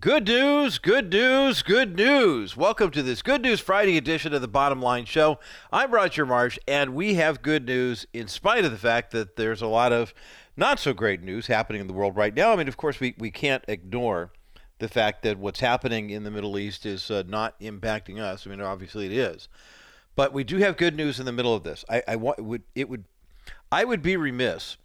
Good news, good news, good news. Welcome to this Good News Friday edition of the Bottom Line Show. I'm Roger Marsh, and we have good news in spite of the fact that there's a lot of not so great news happening in the world right now. I mean, of course, we, we can't ignore the fact that what's happening in the Middle East is uh, not impacting us. I mean, obviously it is. But we do have good news in the middle of this. I, I want, would it would I would be remiss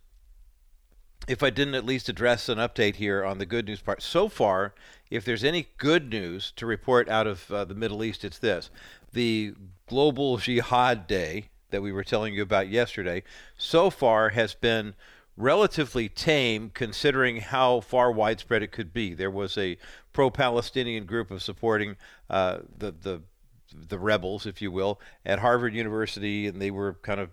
if I didn't at least address an update here on the good news part. So far, if there's any good news to report out of uh, the Middle East, it's this. The Global Jihad Day that we were telling you about yesterday so far has been relatively tame considering how far widespread it could be. There was a pro-Palestinian group of supporting uh, the the the rebels, if you will, at Harvard University, and they were kind of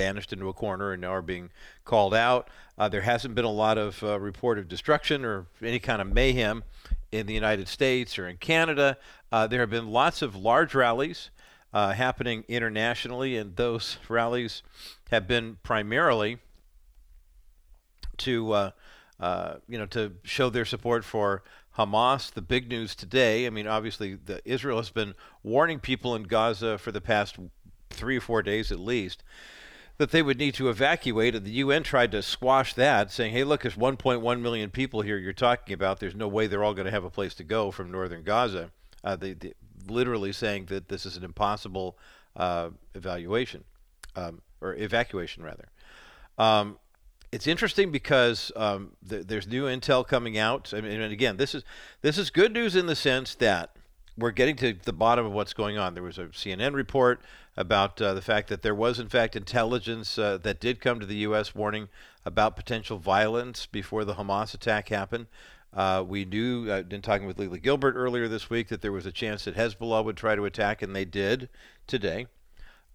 banished into a corner and now are being called out. Uh, there hasn't been a lot of uh, report of destruction or any kind of mayhem in the United States or in Canada. Uh, there have been lots of large rallies uh, happening internationally, and those rallies have been primarily to uh, you know to show their support for Hamas. The big news today, I mean, obviously, the, Israel has been warning people in Gaza for the past three or four days at least, that they would need to evacuate. And the UN tried to squash that, saying, hey, look, there's 1.1 million people here you're talking about. There's no way they're all going to have a place to go from northern Gaza. Uh, they, they, literally saying that this is an impossible uh, evaluation, um, or evacuation, rather. Um, it's interesting because um, th- there's new intel coming out. I mean, and again, this is this is good news in the sense that we're getting to the bottom of what's going on. There was a CNN report about uh, the fact that there was, in fact, intelligence uh, that did come to the U.S. warning about potential violence before the Hamas attack happened. Uh, we knew, uh, been talking with Lela Gilbert earlier this week, that there was a chance that Hezbollah would try to attack, and they did today.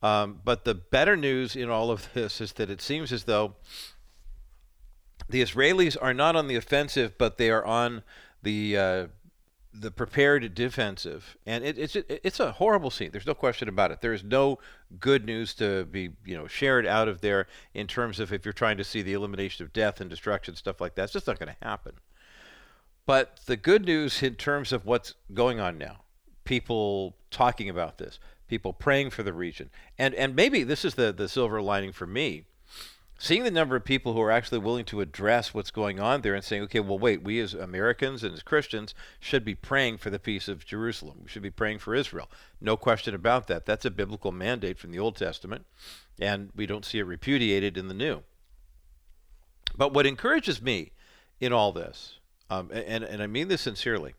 Um, but the better news in all of this is that it seems as though the Israelis are not on the offensive, but they are on the uh, the prepared defensive, and it, it's it, it's a horrible scene. There's no question about it. There is no good news to be you know shared out of there in terms of if you're trying to see the elimination of death and destruction stuff like that. It's just not going to happen. But the good news in terms of what's going on now, people talking about this, people praying for the region, and and maybe this is the the silver lining for me seeing the number of people who are actually willing to address what's going on there and saying, okay, well, wait, we as Americans and as Christians should be praying for the peace of Jerusalem. We should be praying for Israel. No question about that. That's a biblical mandate from the Old Testament, and we don't see it repudiated in the New. But what encourages me in all this, um, and, and I mean this sincerely,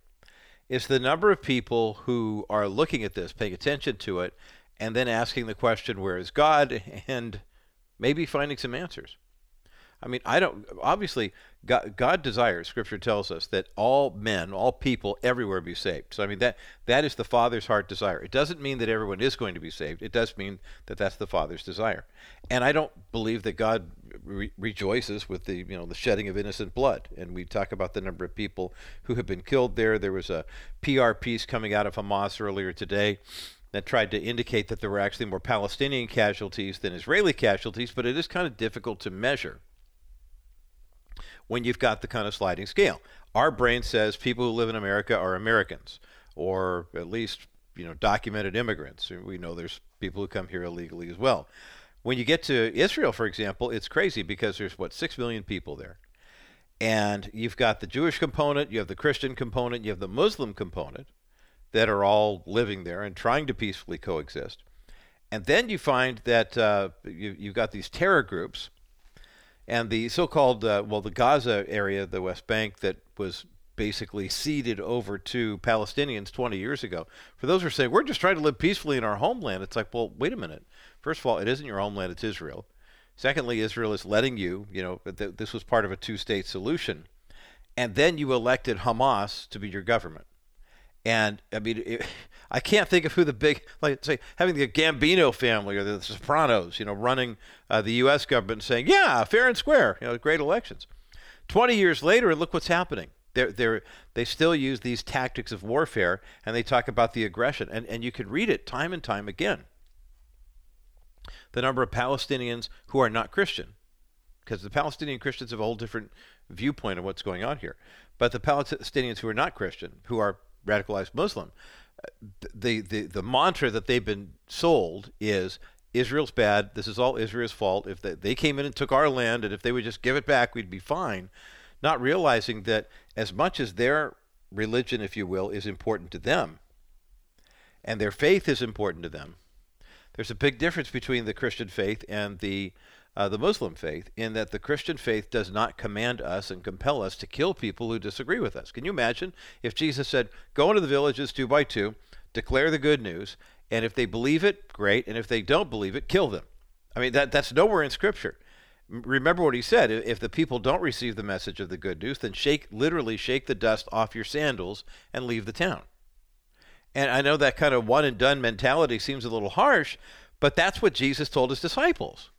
is the number of people who are looking at this, paying attention to it, and then asking the question, where is God? And maybe finding some answers. I mean, I don't, obviously, God, God, desires, Scripture tells us, that all men, all people everywhere be saved. So, I mean, that, that is the Father's heart desire. It doesn't mean that everyone is going to be saved. It does mean that that's the Father's desire. And I don't believe that God re- rejoices with the, you know, the shedding of innocent blood. And we talk about the number of people who have been killed there. There was a PR piece coming out of Hamas earlier today that tried to indicate that there were actually more Palestinian casualties than Israeli casualties, but it is kind of difficult to measure when you've got the kind of sliding scale. Our brain says people who live in America are Americans, or at least you know documented immigrants. We know there's people who come here illegally as well. When you get to Israel, for example, it's crazy because there's what six million people there, and you've got the Jewish component, you have the Christian component, you have the Muslim component that are all living there and trying to peacefully coexist. And then you find that uh, you, have got these terror groups and the so called, uh, well, the Gaza area, the West Bank, that was basically ceded over to Palestinians 20 years ago. For those who are saying, we're just trying to live peacefully in our homeland, it's like, well, wait a minute. First of all, it isn't your homeland, it's Israel. Secondly, Israel is letting you, you know, th- this was part of a two state solution. And then you elected Hamas to be your government. And I mean, it, I can't think of who the big, like, say, having the Gambino family or the Sopranos, you know, running uh, the U.S. government and saying, yeah, fair and square, you know, great elections. 20 years later, look what's happening. They're, they're, they still use these tactics of warfare and they talk about the aggression. And, and you can read it time and time again. The number of Palestinians who are not Christian, because the Palestinian Christians have a whole different viewpoint of what's going on here. But the Palestinians who are not Christian, who are radicalized Muslim, uh, the, the, the mantra that they've been sold is Israel's bad. This is all Israel's fault. If they, they came in and took our land, and if they would just give it back, we'd be fine. Not realizing that as much as their religion, if you will, is important to them, and their faith is important to them, there's a big difference between the Christian faith and the uh, the Muslim faith in that the Christian faith does not command us and compel us to kill people who disagree with us. Can you imagine if Jesus said, "Go into the villages two by two, declare the good news, and if they believe it, great, and if they don't believe it, kill them." I mean, that that's nowhere in Scripture. Remember what he said: if the people don't receive the message of the good news, then shake, literally shake the dust off your sandals and leave the town. And I know that kind of one and done mentality seems a little harsh, but that's what Jesus told his disciples.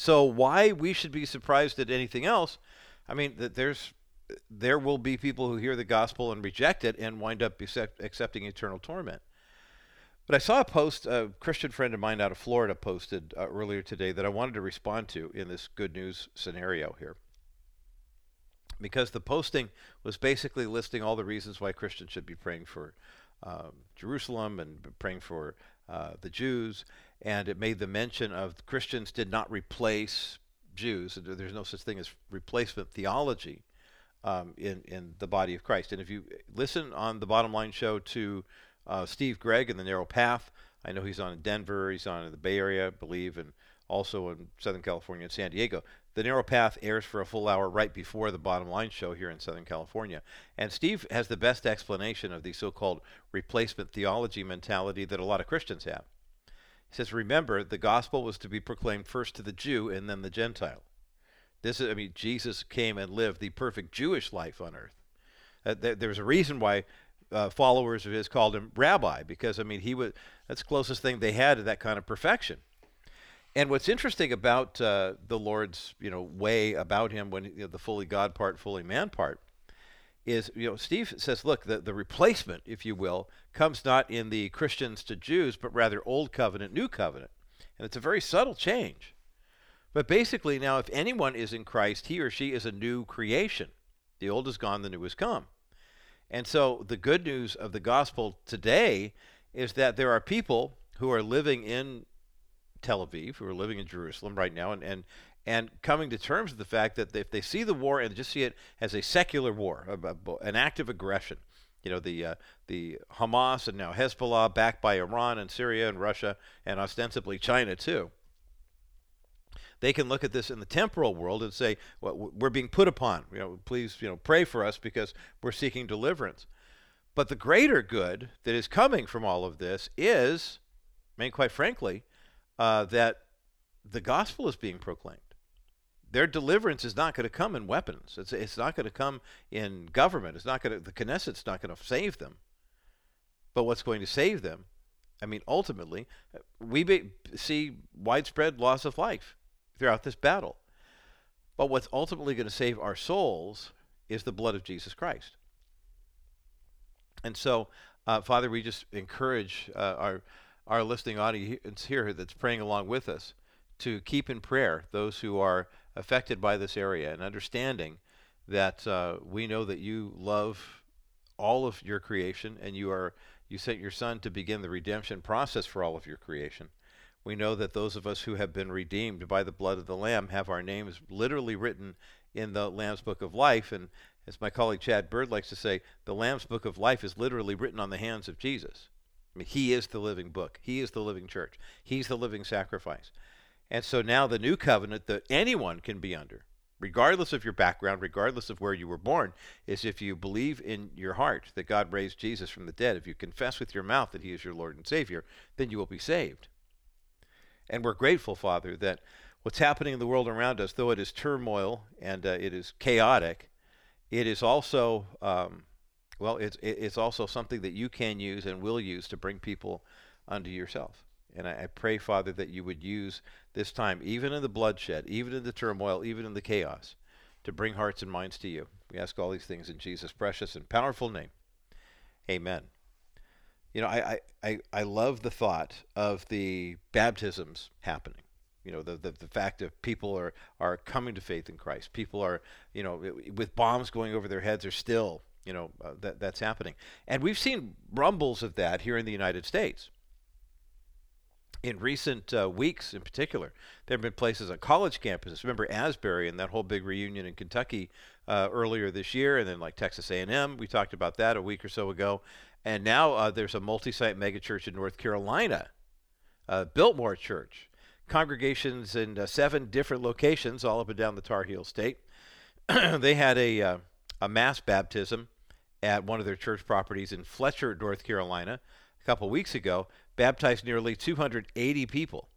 So why we should be surprised at anything else? I mean, there's there will be people who hear the gospel and reject it and wind up accept, accepting eternal torment. But I saw a post a Christian friend of mine out of Florida posted uh, earlier today that I wanted to respond to in this good news scenario here. Because the posting was basically listing all the reasons why Christians should be praying for um, Jerusalem and praying for uh, the Jews and it made the mention of Christians did not replace Jews. There's no such thing as replacement theology um, in in the body of Christ. And if you listen on the Bottom Line show to uh, Steve Gregg in the Narrow Path, I know he's on in Denver, he's on in the Bay Area, I believe, and also in Southern California and San Diego. The Narrow Path airs for a full hour right before the Bottom Line show here in Southern California. And Steve has the best explanation of the so called replacement theology mentality that a lot of Christians have. He says, remember, the gospel was to be proclaimed first to the Jew and then the Gentile. This is, I mean, Jesus came and lived the perfect Jewish life on earth. Uh, there, there's a reason why uh, followers of his called him rabbi, because, I mean, he was, that's the closest thing they had to that kind of perfection. And what's interesting about uh, the Lord's, you know, way about him when you know, the fully God part, fully man part, is, you know, Steve says, look, the, the replacement, if you will, comes not in the Christians to Jews, but rather Old Covenant, New Covenant. And it's a very subtle change. But basically, now, if anyone is in Christ, he or she is a new creation. The old is gone, the new has come. And so the good news of the gospel today is that there are people who are living in Tel Aviv, who are living in Jerusalem right now, and, and, and coming to terms with the fact that if they see the war and just see it as a secular war, an act of aggression, you know, the uh, the Hamas and now Hezbollah, backed by Iran and Syria and Russia and ostensibly China too. They can look at this in the temporal world and say, well, "We're being put upon. You know, please, you know, pray for us because we're seeking deliverance." But the greater good that is coming from all of this is, I mean, quite frankly, uh, that the gospel is being proclaimed their deliverance is not going to come in weapons. It's, it's not going to come in government. It's not going to, the Knesset's not going to save them. But what's going to save them, I mean, ultimately, we be, see widespread loss of life throughout this battle. But what's ultimately going to save our souls is the blood of Jesus Christ. And so, uh, Father, we just encourage uh, our, our listening audience here that's praying along with us to keep in prayer those who are affected by this area and understanding that uh, we know that you love all of your creation and you are you sent your son to begin the redemption process for all of your creation. We know that those of us who have been redeemed by the blood of the lamb have our names literally written in the lamb's book of life. And as my colleague chad bird likes to say the lamb's book of life is literally written on the hands of jesus. I mean, he is the living book. He is the living church. He's the living sacrifice and so now the new covenant that anyone can be under, regardless of your background, regardless of where you were born, is if you believe in your heart that God raised Jesus from the dead, if you confess with your mouth that he is your Lord and Savior, then you will be saved. And we're grateful, Father, that what's happening in the world around us, though it is turmoil and uh, it is chaotic, it is also, um, well, it's, it's also something that you can use and will use to bring people unto yourself. And I, I, pray, Father, that you would use this time, even in the bloodshed, even in the turmoil, even in the chaos, to bring hearts and minds to you. We ask all these things in Jesus' precious and powerful name. Amen. You know, I, I, I love the thought of the baptisms happening. You know, the, the, the fact that people are, are coming to faith in Christ. People are, you know, with bombs going over their heads are still, you know, uh, that, that's happening. And we've seen rumbles of that here in the United States. In recent uh, weeks, in particular, there have been places on college campuses. Remember Asbury and that whole big reunion in Kentucky uh, earlier this year, and then like Texas A&M. We talked about that a week or so ago. And now uh, there's a multi-site megachurch in North Carolina, uh, Biltmore Church, congregations in uh, seven different locations all up and down the Tar Heel State. they had a uh, a mass baptism at one of their church properties in Fletcher, North Carolina, a couple weeks ago. Baptized nearly 280 people.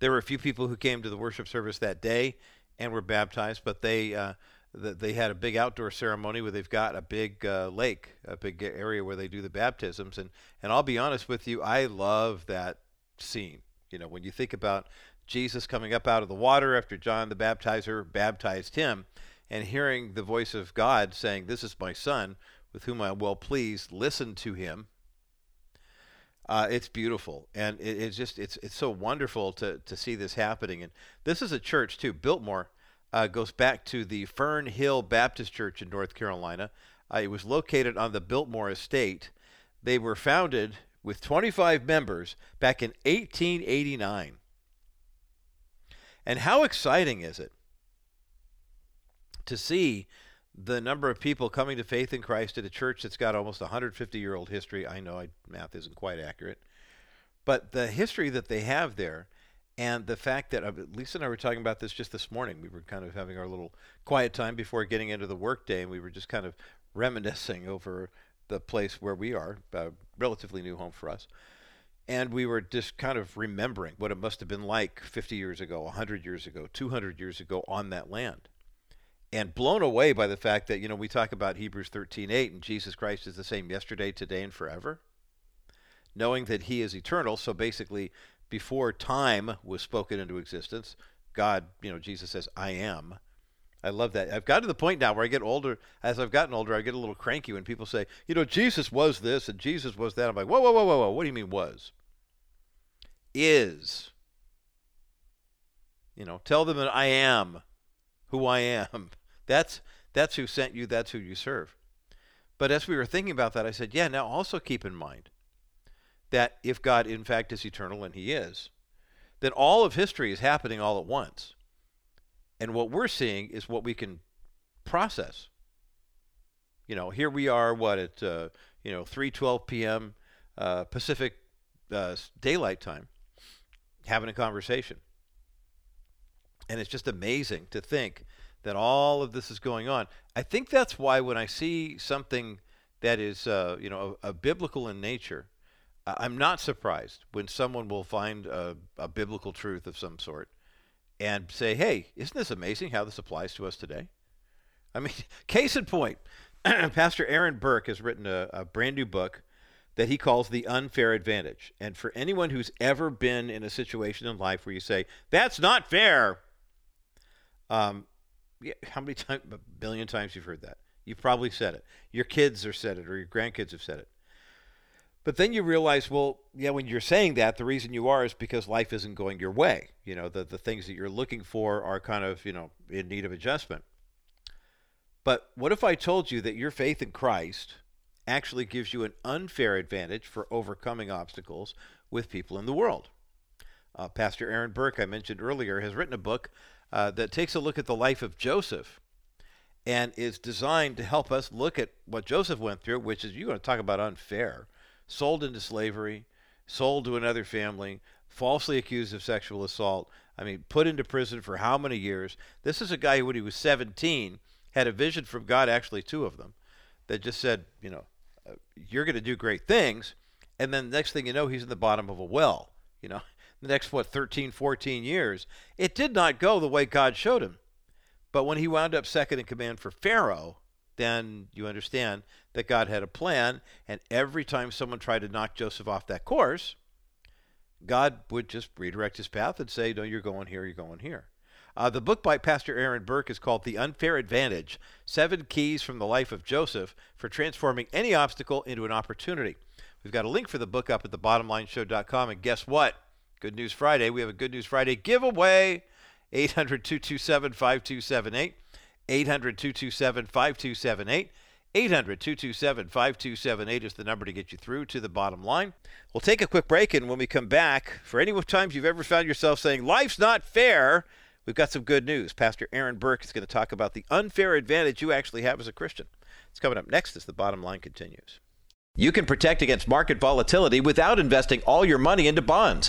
There were a few people who came to the worship service that day and were baptized, but they uh, they had a big outdoor ceremony where they've got a big uh, lake, a big area where they do the baptisms. And, and I'll be honest with you, I love that scene. You know, when you think about Jesus coming up out of the water after John the Baptizer baptized him, and hearing the voice of God saying, This is my son with whom I am well pleased, listen to him. Uh, it's beautiful, and it, it's just it's it's so wonderful to to see this happening. And this is a church too, Biltmore uh, goes back to the Fern Hill Baptist Church in North Carolina. Uh, it was located on the Biltmore Estate. They were founded with 25 members back in 1889. And how exciting is it to see the number of people coming to faith in Christ at a church that's got almost 150 year old history? I know I, math isn't quite accurate, but the history that they have there and the fact that uh, Lisa and I were talking about this just this morning. We were kind of having our little quiet time before getting into the workday, and we were just kind of reminiscing over the place where we are, a relatively new home for us. And we were just kind of remembering what it must have been like 50 years ago, 100 years ago, 200 years ago on that land. And blown away by the fact that, you know, we talk about Hebrews 13:8 and Jesus Christ is the same yesterday, today, and forever. Knowing that he is eternal, so basically before time was spoken into existence, God, you know, Jesus says, I am. I love that. I've got to the point now where I get older. As I've gotten older, I get a little cranky when people say, you know, Jesus was this and Jesus was that. I'm like, whoa, whoa, whoa, whoa, whoa. What do you mean was? Is. You know, tell them that I am who I am. That's that's who sent you. That's who you serve. But as we were thinking about that, I said, yeah. Now also keep in mind that if God in fact is eternal, and He is, then all of history is happening all at once. And what we're seeing is what we can process. You know, here we are, what, at, uh, you know, 3.12 p.m. Uh, Pacific uh, daylight time, having a conversation. And it's just amazing to think that all of this is going on. I think that's why when I see something that is, uh, you know, a, a biblical in nature, I'm not surprised when someone will find a, a, biblical truth of some sort and say, hey, isn't this amazing how this applies to us today? I mean, case in point, Pastor Aaron Burke has written a, a brand new book that he calls The Unfair Advantage. And for anyone who's ever been in a situation in life where you say, that's not fair, um, yeah, how many times, a billion times you've heard that? You've probably said it. Your kids have said it, or your grandkids have said it. But then you realize, well, yeah, when you're saying that, the reason you are is because life isn't going your way. You know, the, the things that you're looking for are kind of, you know, in need of adjustment. But what if I told you that your faith in Christ actually gives you an unfair advantage for overcoming obstacles with people in the world? Uh, Pastor Aaron Burke, I mentioned earlier, has written a book uh, that takes a look at the life of Joseph and is designed to help us look at what Joseph went through, which is, you're going to talk about unfair sold into slavery, sold to another family, falsely accused of sexual assault. I mean, put into prison for how many years? This is a guy who, when he was 17, had a vision from God, actually, two of them, that just said, you know, you're going to do great things. And then the next thing you know, he's in the bottom of a well, you know, the next, what, 13, 14 years. It did not go the way God showed him. But when he wound up second in command for Pharaoh, then you understand that God had a plan. And every time someone tried to knock Joseph off that course, God would just redirect his path and say, No, you're going here, you're going here. Uh, the book by Pastor Aaron Burke is called The Unfair Advantage Seven Keys from the Life of Joseph for Transforming Any Obstacle into an Opportunity. We've got a link for the book up at thebottomlineshow.com. And guess what? Good News Friday. We have a Good News Friday giveaway. 800 227 5278. 800 227 5278. 800 227 5278 is the number to get you through to the bottom line. We'll take a quick break, and when we come back, for any times you've ever found yourself saying, Life's not fair, we've got some good news. Pastor Aaron Burke is going to talk about the unfair advantage you actually have as a Christian. It's coming up next as the bottom line continues. You can protect against market volatility without investing all your money into bonds.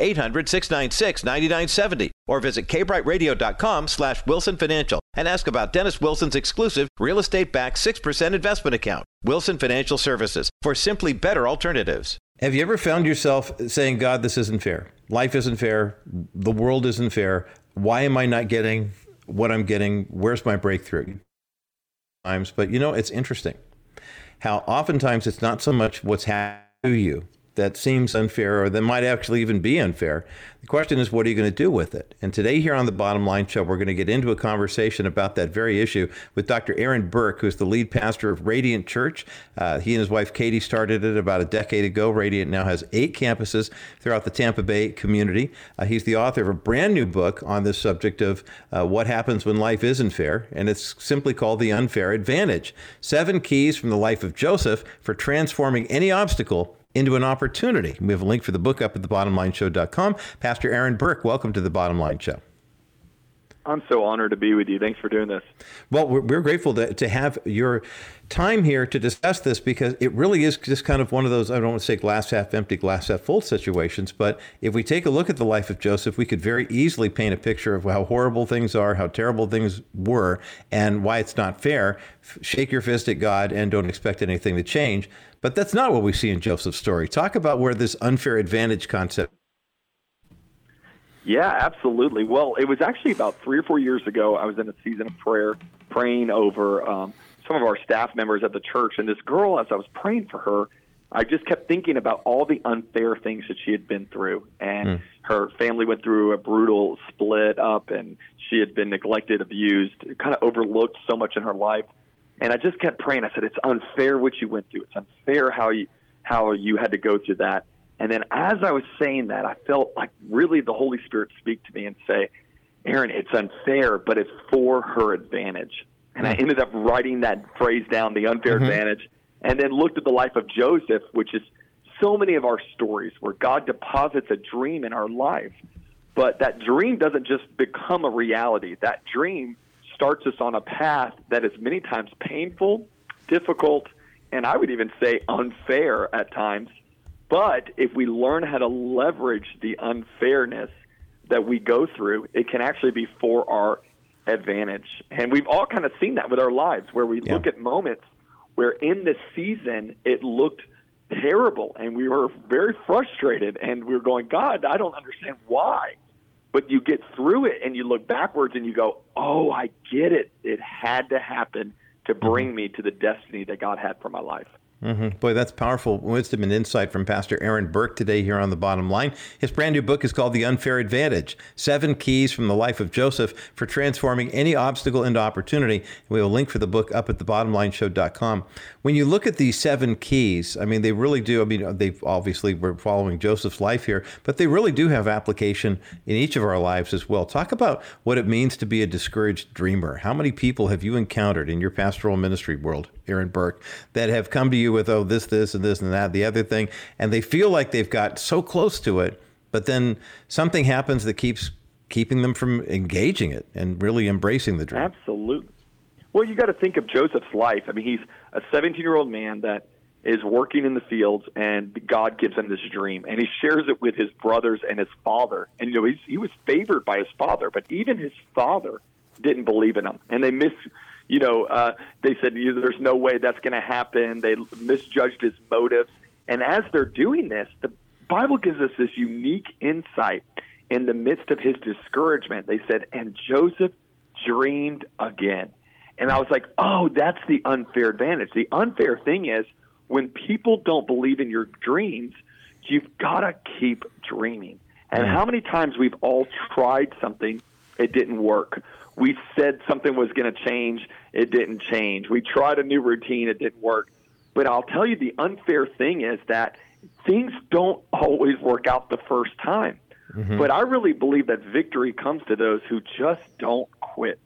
800 696 9970 or visit kbrightradio.com slash wilson financial and ask about dennis wilson's exclusive real estate backed 6% investment account wilson financial services for simply better alternatives. Have you ever found yourself saying god this isn't fair. Life isn't fair. The world isn't fair. Why am i not getting what i'm getting? Where's my breakthrough? Times but you know it's interesting how oftentimes it's not so much what's happening to you that seems unfair or that might actually even be unfair. The question is, what are you going to do with it? And today, here on the Bottom Line Show, we're going to get into a conversation about that very issue with Dr. Aaron Burke, who's the lead pastor of Radiant Church. Uh, he and his wife Katie started it about a decade ago. Radiant now has eight campuses throughout the Tampa Bay community. Uh, he's the author of a brand new book on this subject of uh, what happens when life isn't fair, and it's simply called The Unfair Advantage Seven Keys from the Life of Joseph for Transforming Any Obstacle into an opportunity. We have a link for the book up at thebottomlineshow.com. Pastor Aaron Burke, welcome to the Bottom Line Show. I'm so honored to be with you. Thanks for doing this. Well, we're, we're grateful to, to have your time here to discuss this because it really is just kind of one of those, I don't want to say glass half empty, glass half full situations. But if we take a look at the life of Joseph, we could very easily paint a picture of how horrible things are, how terrible things were, and why it's not fair. Shake your fist at God and don't expect anything to change. But that's not what we see in Joseph's story. Talk about where this unfair advantage concept. Yeah, absolutely. Well, it was actually about three or four years ago. I was in a season of prayer, praying over um, some of our staff members at the church. And this girl, as I was praying for her, I just kept thinking about all the unfair things that she had been through. And mm. her family went through a brutal split up, and she had been neglected, abused, kind of overlooked so much in her life. And I just kept praying. I said, "It's unfair what you went through. It's unfair how you how you had to go through that." And then as I was saying that, I felt like really the Holy Spirit speak to me and say, "Aaron, it's unfair, but it's for her advantage." And. I ended up writing that phrase down, the unfair mm-hmm. advantage, and then looked at the life of Joseph, which is so many of our stories where God deposits a dream in our life, but that dream doesn't just become a reality. That dream starts us on a path that is many times painful, difficult, and I would even say unfair at times. But if we learn how to leverage the unfairness that we go through, it can actually be for our advantage. And we've all kind of seen that with our lives where we yeah. look at moments where in the season it looked terrible and we were very frustrated and we were going, God, I don't understand why. But you get through it and you look backwards and you go, oh, I get it. It had to happen to bring mm-hmm. me to the destiny that God had for my life. Mm-hmm. Boy, that's powerful wisdom and insight from Pastor Aaron Burke today here on the bottom line. His brand new book is called The Unfair Advantage Seven Keys from the Life of Joseph for Transforming Any Obstacle into Opportunity. We a link for the book up at thebottomlineshow.com. When you look at these seven keys, I mean, they really do. I mean, they obviously we're following Joseph's life here, but they really do have application in each of our lives as well. Talk about what it means to be a discouraged dreamer. How many people have you encountered in your pastoral ministry world, Aaron Burke, that have come to you with, oh, this, this, and this, and that, the other thing, and they feel like they've got so close to it, but then something happens that keeps keeping them from engaging it and really embracing the dream. Absolutely. Well, you got to think of Joseph's life. I mean, he's a 17 year old man that is working in the fields, and God gives him this dream, and he shares it with his brothers and his father. And you know, he was favored by his father, but even his father didn't believe in him, and they miss. You know, uh, they said there's no way that's going to happen. They misjudged his motives, and as they're doing this, the Bible gives us this unique insight in the midst of his discouragement. They said, and Joseph dreamed again. And I was like, oh, that's the unfair advantage. The unfair thing is when people don't believe in your dreams, you've got to keep dreaming. And how many times we've all tried something, it didn't work. We said something was going to change, it didn't change. We tried a new routine, it didn't work. But I'll tell you the unfair thing is that things don't always work out the first time. Mm-hmm. But I really believe that victory comes to those who just don't quit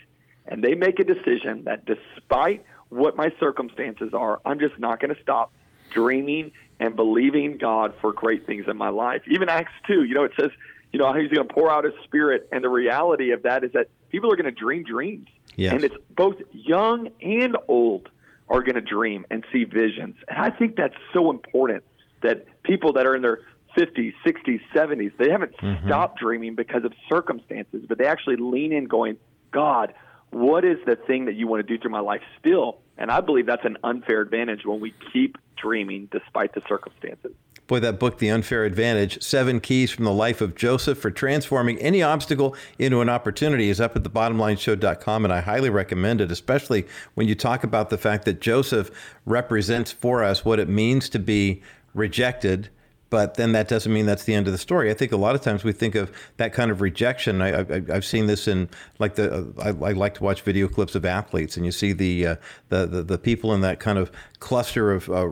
and they make a decision that despite what my circumstances are, I'm just not going to stop dreaming and believing God for great things in my life. Even Acts 2, you know, it says, you know, he's going to pour out his spirit. And the reality of that is that people are going to dream dreams. Yes. And it's both young and old are going to dream and see visions. And I think that's so important that people that are in their 50s, 60s, 70s, they haven't mm-hmm. stopped dreaming because of circumstances, but they actually lean in going, God, what is the thing that you want to do through my life still? And I believe that's an unfair advantage when we keep dreaming despite the circumstances. Boy, that book, The Unfair Advantage Seven Keys from the Life of Joseph for Transforming Any Obstacle into an Opportunity, is up at thebottomlineshow.com. And I highly recommend it, especially when you talk about the fact that Joseph represents for us what it means to be rejected but then that doesn't mean that's the end of the story. I think a lot of times we think of that kind of rejection. I, have seen this in like the I, I, like to watch video clips of athletes, and you see the uh, the, the, the people in that kind of cluster of uh,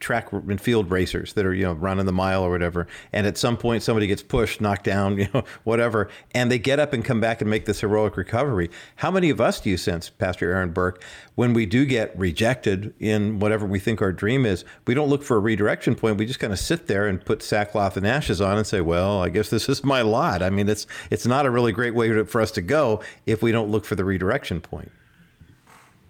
track and field racers that are you know running the mile or whatever. And at some point somebody gets pushed knocked down you know whatever and they get up and come back and make this heroic recovery. How many of us do you sense pastor aaron burke when we do get rejected in whatever we think our dream is we don't look for a redirection point. We just kind of sit there and put sackcloth and ashes on and say well i guess this is my lot. I mean it's it's not a really great way for us to go if we don't look for the redirection point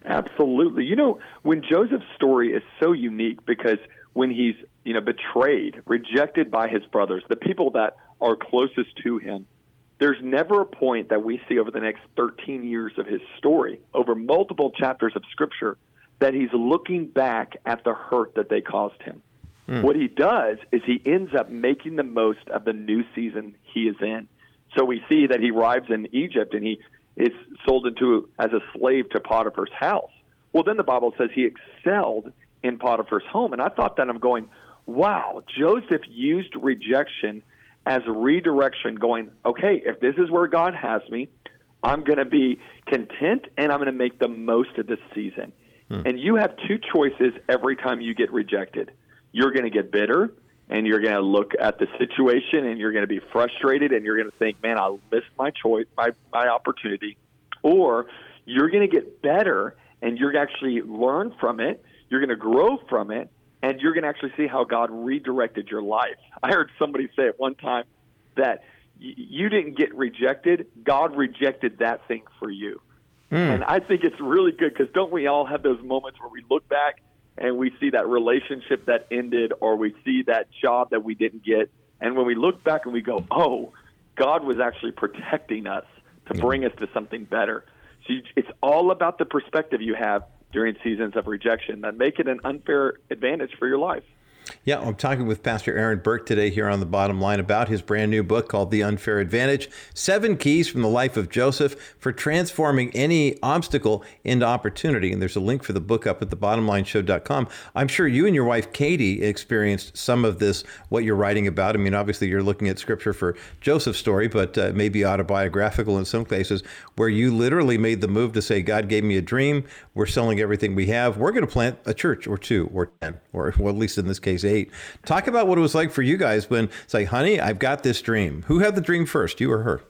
Absolutely. You know, when Joseph's story is so unique because when he's, you know, betrayed, rejected by his brothers, the people that are closest to him, there's never a point that we see over the next 13 years of his story, over multiple chapters of scripture, that he's looking back at the hurt that they caused him. Mm. What he does is he ends up making the most of the new season he is in. So we see that he arrives in Egypt and he is sold into as a slave to Potiphar's house. Well, then the Bible says he excelled in Potiphar's home. And I thought that I'm going, wow, Joseph used rejection as a redirection, going, okay, if this is where God has me, I'm going to be content and I'm going to make the most of this season. Hmm. And you have two choices every time you get rejected. You're going to get bitter and you're going to look at the situation and you're going to be frustrated and you're going to think, man, I missed my choice, my, my opportunity. Or you're going to get better and you're going to actually learn from it. You're going to grow from it and you're going to actually see how God redirected your life. I heard somebody say at one time that y- you didn't get rejected, God rejected that thing for you. Mm. And I think it's really good because don't we all have those moments where we look back and we see that relationship that ended or we see that job that we didn't get. And when we look back and we go, oh, God was actually protecting us to bring us to something better. So you, it's all about the perspective you have during seasons of rejection that make it an unfair advantage for your life. Yeah, I'm talking with Pastor Aaron Burke today here on the bottom line about his brand new book called The Unfair Advantage Seven Keys from the Life of Joseph for Transforming Any Obstacle into Opportunity. And there's a link for the book up at thebottomlineshow.com. I'm sure you and your wife, Katie, experienced some of this, what you're writing about. I mean, obviously, you're looking at scripture for Joseph's story, but uh, maybe autobiographical in some cases, where you literally made the move to say, God gave me a dream. We're selling everything we have. We're going to plant a church or two or 10, or well, at least in this case, eight. Talk about what it was like for you guys when it's like, honey, I've got this dream. Who had the dream first, you or her?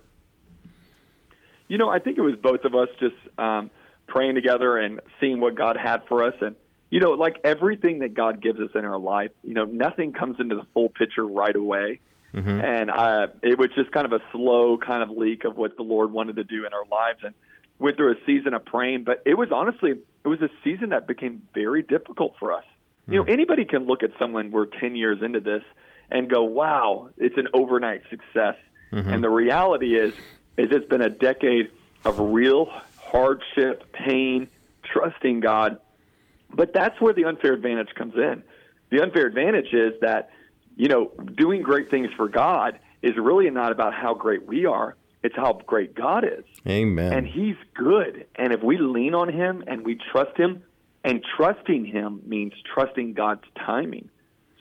You know, I think it was both of us just um, praying together and seeing what God had for us. And, you know, like everything that God gives us in our life, you know, nothing comes into the full picture right away. Mm-hmm. And uh, it was just kind of a slow kind of leak of what the Lord wanted to do in our lives. And went through a season of praying, but it was honestly, it was a season that became very difficult for us You know, anybody can look at someone we're 10 years into this and go, wow, it's an overnight success. Mm-hmm. And the reality is, is it's been a decade of real hardship, pain, trusting God. But that's where the unfair advantage comes in. The unfair advantage is that, you know, doing great things for God is really not about how great we are. It's how great God is. Amen. And He's good. And if we lean on Him and we trust Him, and trusting Him means trusting God's timing.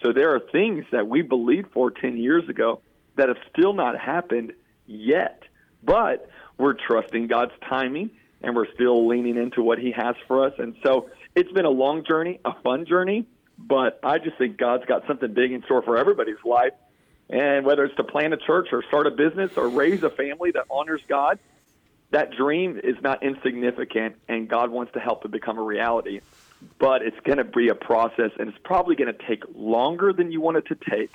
So there are things that we believed for 10 years ago that have still not happened yet. But we're trusting God's timing and we're still leaning into what He has for us. And so it's been a long journey, a fun journey, but I just think God's got something big in store for everybody's life. And whether it's to plant a church or start a business or raise a family that honors God, that dream is not insignificant, and God wants to help it become a reality. But it's going to be a process, and it's probably going to take longer than you want it to take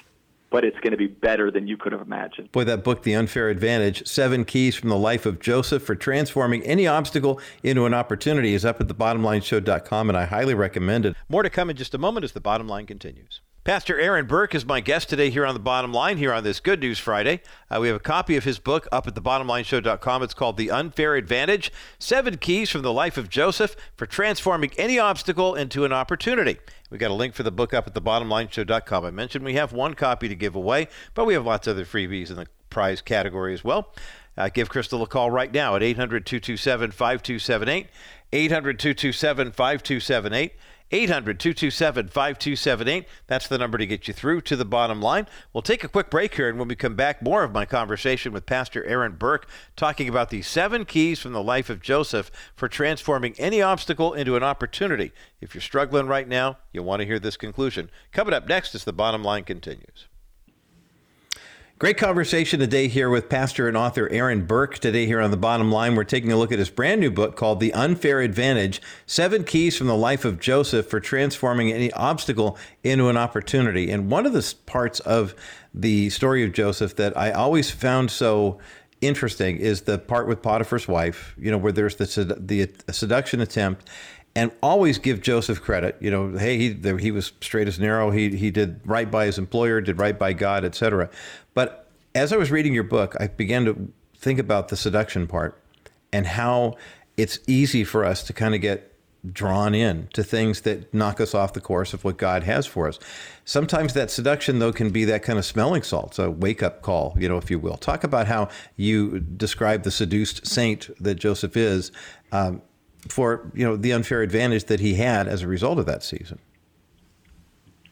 but it's going to be better than you could have imagined. Boy, that book, The Unfair Advantage Seven Keys from the Life of Joseph for Transforming Any Obstacle into an Opportunity, is up at thebottomlineshow.com, and I highly recommend it. More to come in just a moment as the bottom line continues. Pastor Aaron Burke is my guest today here on the Bottom Line, here on this Good News Friday. Uh, we have a copy of his book up at thebottomlineshow.com. It's called The Unfair Advantage Seven Keys from the Life of Joseph for Transforming Any Obstacle into an Opportunity. We got a link for the book up at thebottomlineshow.com. I mentioned we have one copy to give away, but we have lots of other freebies in the prize category as well. Uh, give Crystal a call right now at 800 227 5278. 800 227 5278. 800 227 5278. That's the number to get you through to the bottom line. We'll take a quick break here, and when we come back, more of my conversation with Pastor Aaron Burke talking about the seven keys from the life of Joseph for transforming any obstacle into an opportunity. If you're struggling right now, you'll want to hear this conclusion. Coming up next as the bottom line continues. Great conversation today here with pastor and author Aaron Burke. Today, here on the bottom line, we're taking a look at his brand new book called The Unfair Advantage Seven Keys from the Life of Joseph for Transforming Any Obstacle into an Opportunity. And one of the parts of the story of Joseph that I always found so interesting is the part with Potiphar's wife, you know, where there's the, the seduction attempt and always give Joseph credit. You know, hey, he he was straight as narrow. He he did right by his employer, did right by God, etc. But as I was reading your book, I began to think about the seduction part and how it's easy for us to kind of get drawn in to things that knock us off the course of what God has for us. Sometimes that seduction, though, can be that kind of smelling salts, a wake up call, you know, if you will. Talk about how you describe the seduced saint that Joseph is um, for, you know, the unfair advantage that he had as a result of that season.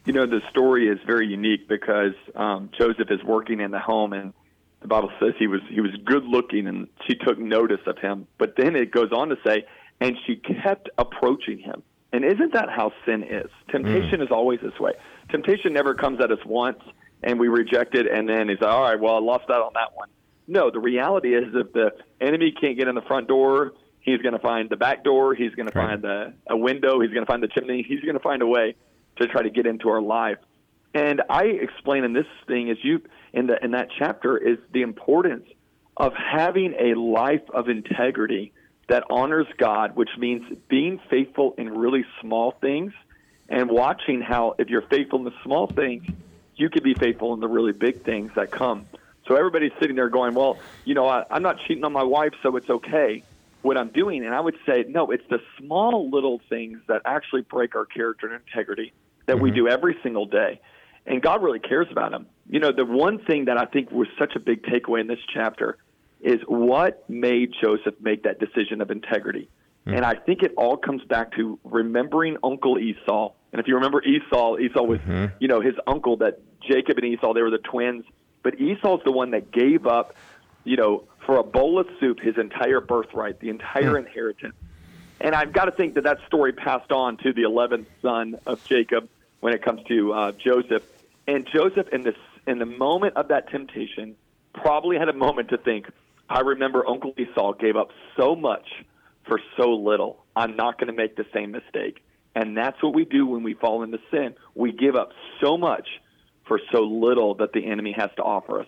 You know, the story is very unique because um, Joseph is working in the home, and the Bible says he was he was good looking, and she took notice of him. But then it goes on to say, and she kept approaching him. And isn't that how sin is? Temptation mm. is always this way. Temptation never comes at us once, and we reject it, and then he's like, all right, well, I lost out on that one. No, the reality is if the enemy can't get in the front door, he's going to find the back door, he's going right. to find the, a window, he's going to find the chimney, he's going to find a way to try to get into our life. And I explain in this thing is you in the in that chapter is the importance of having a life of integrity that honors God, which means being faithful in really small things and watching how if you're faithful in the small things, you could be faithful in the really big things that come. So everybody's sitting there going, "Well, you know, I, I'm not cheating on my wife, so it's okay." What I'm doing, and I would say, no, it's the small little things that actually break our character and integrity that mm-hmm. we do every single day. And God really cares about them. You know, the one thing that I think was such a big takeaway in this chapter is what made Joseph make that decision of integrity. Mm-hmm. And I think it all comes back to remembering Uncle Esau. And if you remember Esau, Esau was, mm-hmm. you know, his uncle that Jacob and Esau, they were the twins. But Esau's the one that gave up, you know, for a bowl of soup, his entire birthright, the entire mm-hmm. inheritance. And I've got to think that that story passed on to the 11th son of Jacob when it comes to uh, Joseph. And Joseph, in this in the moment of that temptation, probably had a moment to think. I remember Uncle Esau gave up so much for so little. I'm not going to make the same mistake. And that's what we do when we fall into sin. We give up so much for so little that the enemy has to offer us.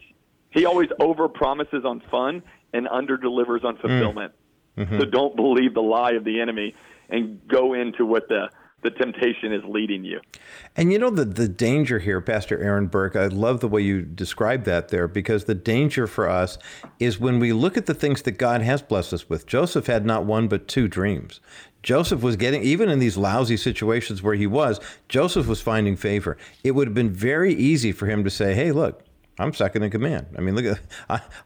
He always over promises on fun and under delivers on fulfillment. Mm. Mm-hmm. So don't believe the lie of the enemy and go into what the the temptation is leading you. And you know the the danger here, Pastor Aaron Burke. I love the way you describe that there because the danger for us is when we look at the things that God has blessed us with. Joseph had not one but two dreams. Joseph was getting even in these lousy situations where he was. Joseph was finding favor. It would have been very easy for him to say, "Hey, look, I'm second in command. I mean, look at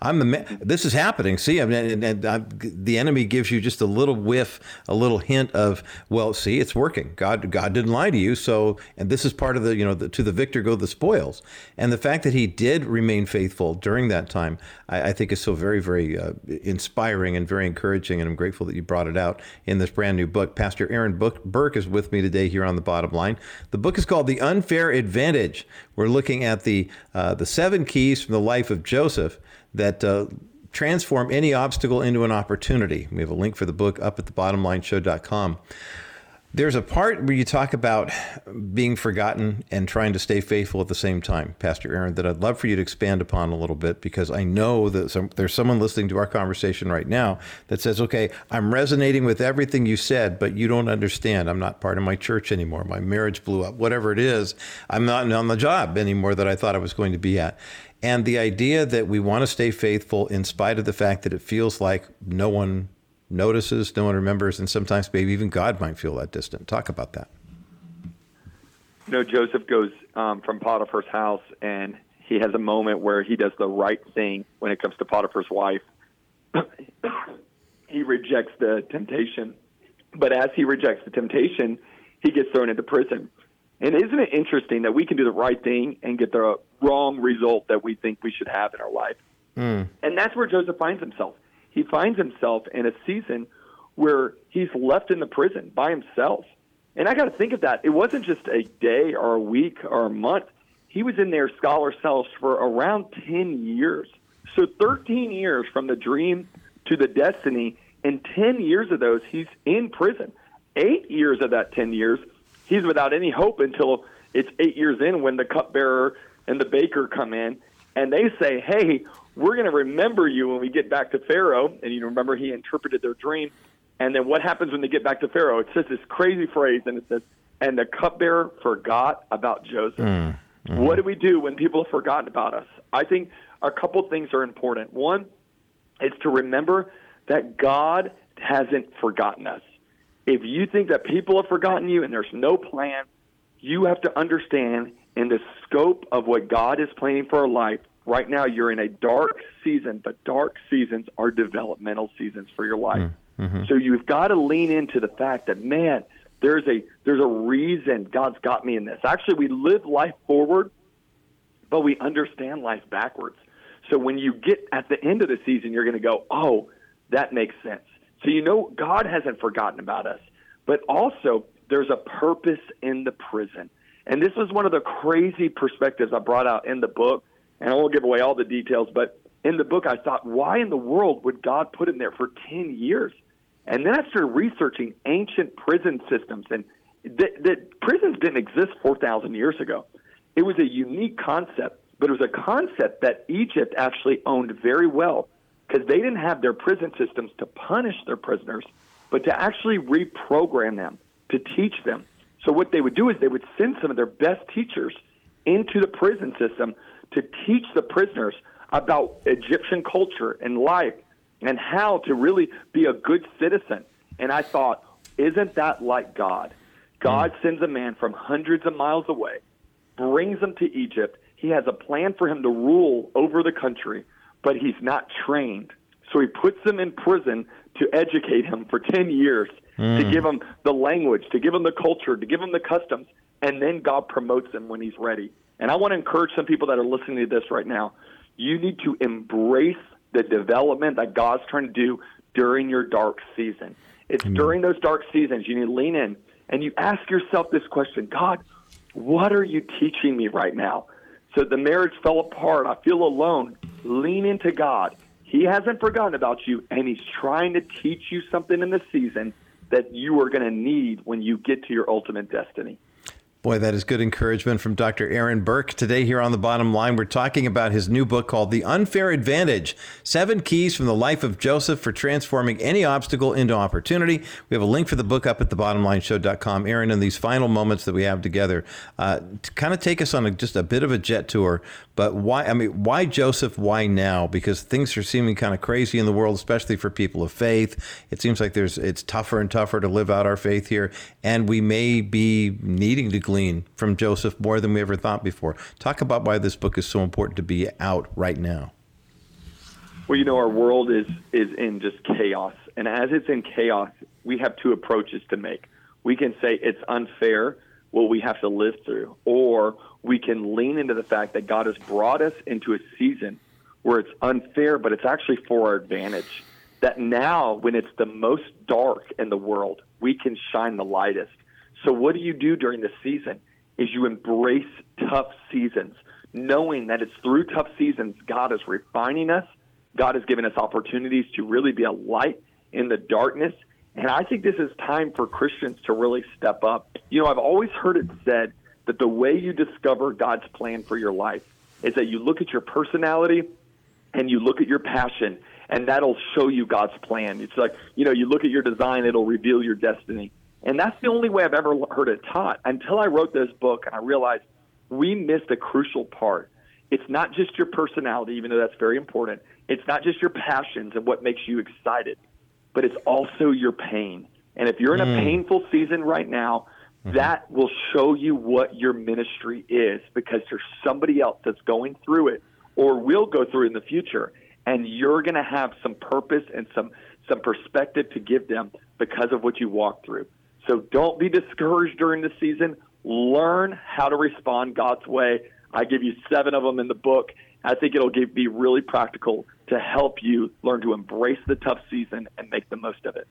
I, am the man. This is happening. See, I mean, and, and the enemy gives you just a little whiff, a little hint of, well, see, it's working. God, God didn't lie to you. So, and this is part of the, you know, the, to the victor go the spoils. And the fact that he did remain faithful during that time, I, I think, is so very, very uh, inspiring and very encouraging. And I'm grateful that you brought it out in this brand new book. Pastor Aaron Burke is with me today here on the bottom line. The book is called The Unfair Advantage. We're looking at the uh, the seven keys from the life of Joseph that uh, transform any obstacle into an opportunity. We have a link for the book up at the bottomlineshow.com. There's a part where you talk about being forgotten and trying to stay faithful at the same time, Pastor Aaron, that I'd love for you to expand upon a little bit because I know that some, there's someone listening to our conversation right now that says, okay, I'm resonating with everything you said, but you don't understand. I'm not part of my church anymore. My marriage blew up, whatever it is. I'm not on the job anymore that I thought I was going to be at. And the idea that we want to stay faithful in spite of the fact that it feels like no one notices, no one remembers, and sometimes maybe even God might feel that distant. Talk about that. You know, Joseph goes um, from Potiphar's house, and he has a moment where he does the right thing when it comes to Potiphar's wife. he rejects the temptation, but as he rejects the temptation, he gets thrown into prison. And isn't it interesting that we can do the right thing and get the wrong result that we think we should have in our life? Mm. And that's where Joseph finds himself he finds himself in a season where he's left in the prison by himself. And I got to think of that. It wasn't just a day or a week or a month. He was in their scholar cells for around 10 years. So 13 years from the dream to the destiny, and 10 years of those, he's in prison. Eight years of that 10 years, he's without any hope until it's eight years in when the cupbearer and the baker come in and they say, Hey, we're going to remember you when we get back to Pharaoh. And you remember he interpreted their dream. And then what happens when they get back to Pharaoh? It says this crazy phrase, and it says, and the cupbearer forgot about Joseph. Mm, mm-hmm. What do we do when people have forgotten about us? I think a couple things are important. One is to remember that God hasn't forgotten us. If you think that people have forgotten you and there's no plan, you have to understand in the scope of what God is planning for our life, right now you're in a dark season, but dark seasons are developmental seasons for your life. Mm, mm-hmm. So you've got to lean into the fact that man, there's a there's a reason God's got me in this. Actually, we live life forward, but we understand life backwards. So when you get at the end of the season, you're going to go, "Oh, that makes sense." So you know God hasn't forgotten about us, but also there's a purpose in the prison. And this was one of the crazy perspectives I brought out in the book and I won't give away all the details, but in the book, I thought, why in the world would God put him there for 10 years? And then I started researching ancient prison systems, and that, that prisons didn't exist 4,000 years ago. It was a unique concept, but it was a concept that Egypt actually owned very well because they didn't have their prison systems to punish their prisoners, but to actually reprogram them, to teach them. So what they would do is they would send some of their best teachers into the prison system to teach the prisoners about Egyptian culture and life and how to really be a good citizen. And I thought, isn't that like God? God mm. sends a man from hundreds of miles away, brings him to Egypt. He has a plan for him to rule over the country, but he's not trained. So he puts him in prison to educate him for 10 years, mm. to give him the language, to give him the culture, to give him the customs, and then God promotes him when he's ready. And I want to encourage some people that are listening to this right now. You need to embrace the development that God's trying to do during your dark season. It's Amen. during those dark seasons you need to lean in and you ask yourself this question God, what are you teaching me right now? So the marriage fell apart. I feel alone. Lean into God. He hasn't forgotten about you, and He's trying to teach you something in the season that you are going to need when you get to your ultimate destiny. Boy, that is good encouragement from Dr. Aaron Burke. Today, here on the bottom line, we're talking about his new book called The Unfair Advantage Seven Keys from the Life of Joseph for Transforming Any Obstacle into Opportunity. We have a link for the book up at thebottomlineshow.com. Aaron, in these final moments that we have together, uh, to kind of take us on a, just a bit of a jet tour. But why, I mean, why Joseph? Why now? Because things are seeming kind of crazy in the world, especially for people of faith. It seems like there's it's tougher and tougher to live out our faith here, and we may be needing to glean from Joseph more than we ever thought before. Talk about why this book is so important to be out right now. Well, you know, our world is is in just chaos, and as it's in chaos, we have two approaches to make. We can say it's unfair what we have to live through, or we can lean into the fact that God has brought us into a season where it's unfair, but it's actually for our advantage. That now, when it's the most dark in the world, we can shine the lightest. So what do you do during the season? Is you embrace tough seasons, knowing that it's through tough seasons God is refining us. God has given us opportunities to really be a light in the darkness. And I think this is time for Christians to really step up. You know, I've always heard it said that the way you discover God's plan for your life is that you look at your personality and you look at your passion, and that'll show you God's plan. It's like, you know, you look at your design, it'll reveal your destiny. And that's the only way I've ever heard it taught until I wrote this book and I realized we missed a crucial part. It's not just your personality, even though that's very important. It's not just your passions and what makes you excited, but it's also your pain. And if you're in a mm. painful season right now, mm-hmm. that will show you what your ministry is because there's somebody else that's going through it or will go through it in the future. And you're going to have some purpose and some, some perspective to give them because of what you walked through. So don't be discouraged during the season. Learn how to respond God's way. I give you seven of them in the book. I think it'll give, be really practical to help you learn to embrace the tough season and make the most of it.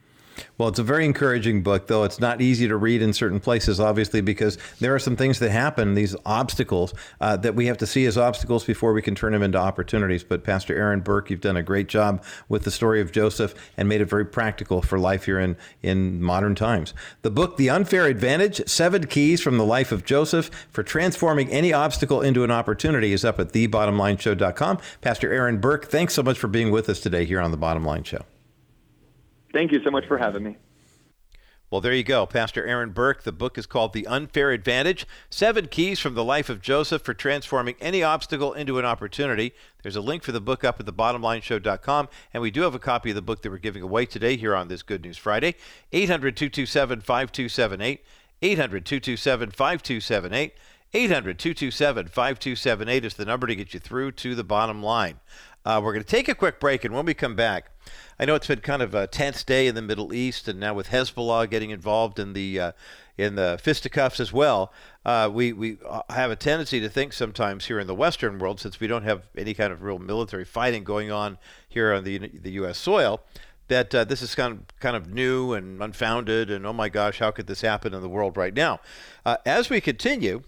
Well, it's a very encouraging book, though it's not easy to read in certain places, obviously, because there are some things that happen, these obstacles, uh, that we have to see as obstacles before we can turn them into opportunities. But Pastor Aaron Burke, you've done a great job with the story of Joseph and made it very practical for life here in, in modern times. The book, The Unfair Advantage Seven Keys from the Life of Joseph for Transforming Any Obstacle into an Opportunity, is up at thebottomlineshow.com. Pastor Aaron Burke, thanks so much for being with us today here on The Bottom Line Show. Thank you so much for having me. Well, there you go. Pastor Aaron Burke. The book is called The Unfair Advantage Seven Keys from the Life of Joseph for Transforming Any Obstacle into an Opportunity. There's a link for the book up at thebottomlineshow.com. And we do have a copy of the book that we're giving away today here on this Good News Friday. 800 227 5278. 800 227 5278. 800 227 5278 is the number to get you through to the bottom line. Uh, we're going to take a quick break, and when we come back, I know it's been kind of a tense day in the Middle East, and now with Hezbollah getting involved in the uh, in the fisticuffs as well, uh, we we uh, have a tendency to think sometimes here in the Western world, since we don't have any kind of real military fighting going on here on the the U.S. soil, that uh, this is kind of kind of new and unfounded, and oh my gosh, how could this happen in the world right now? Uh, as we continue,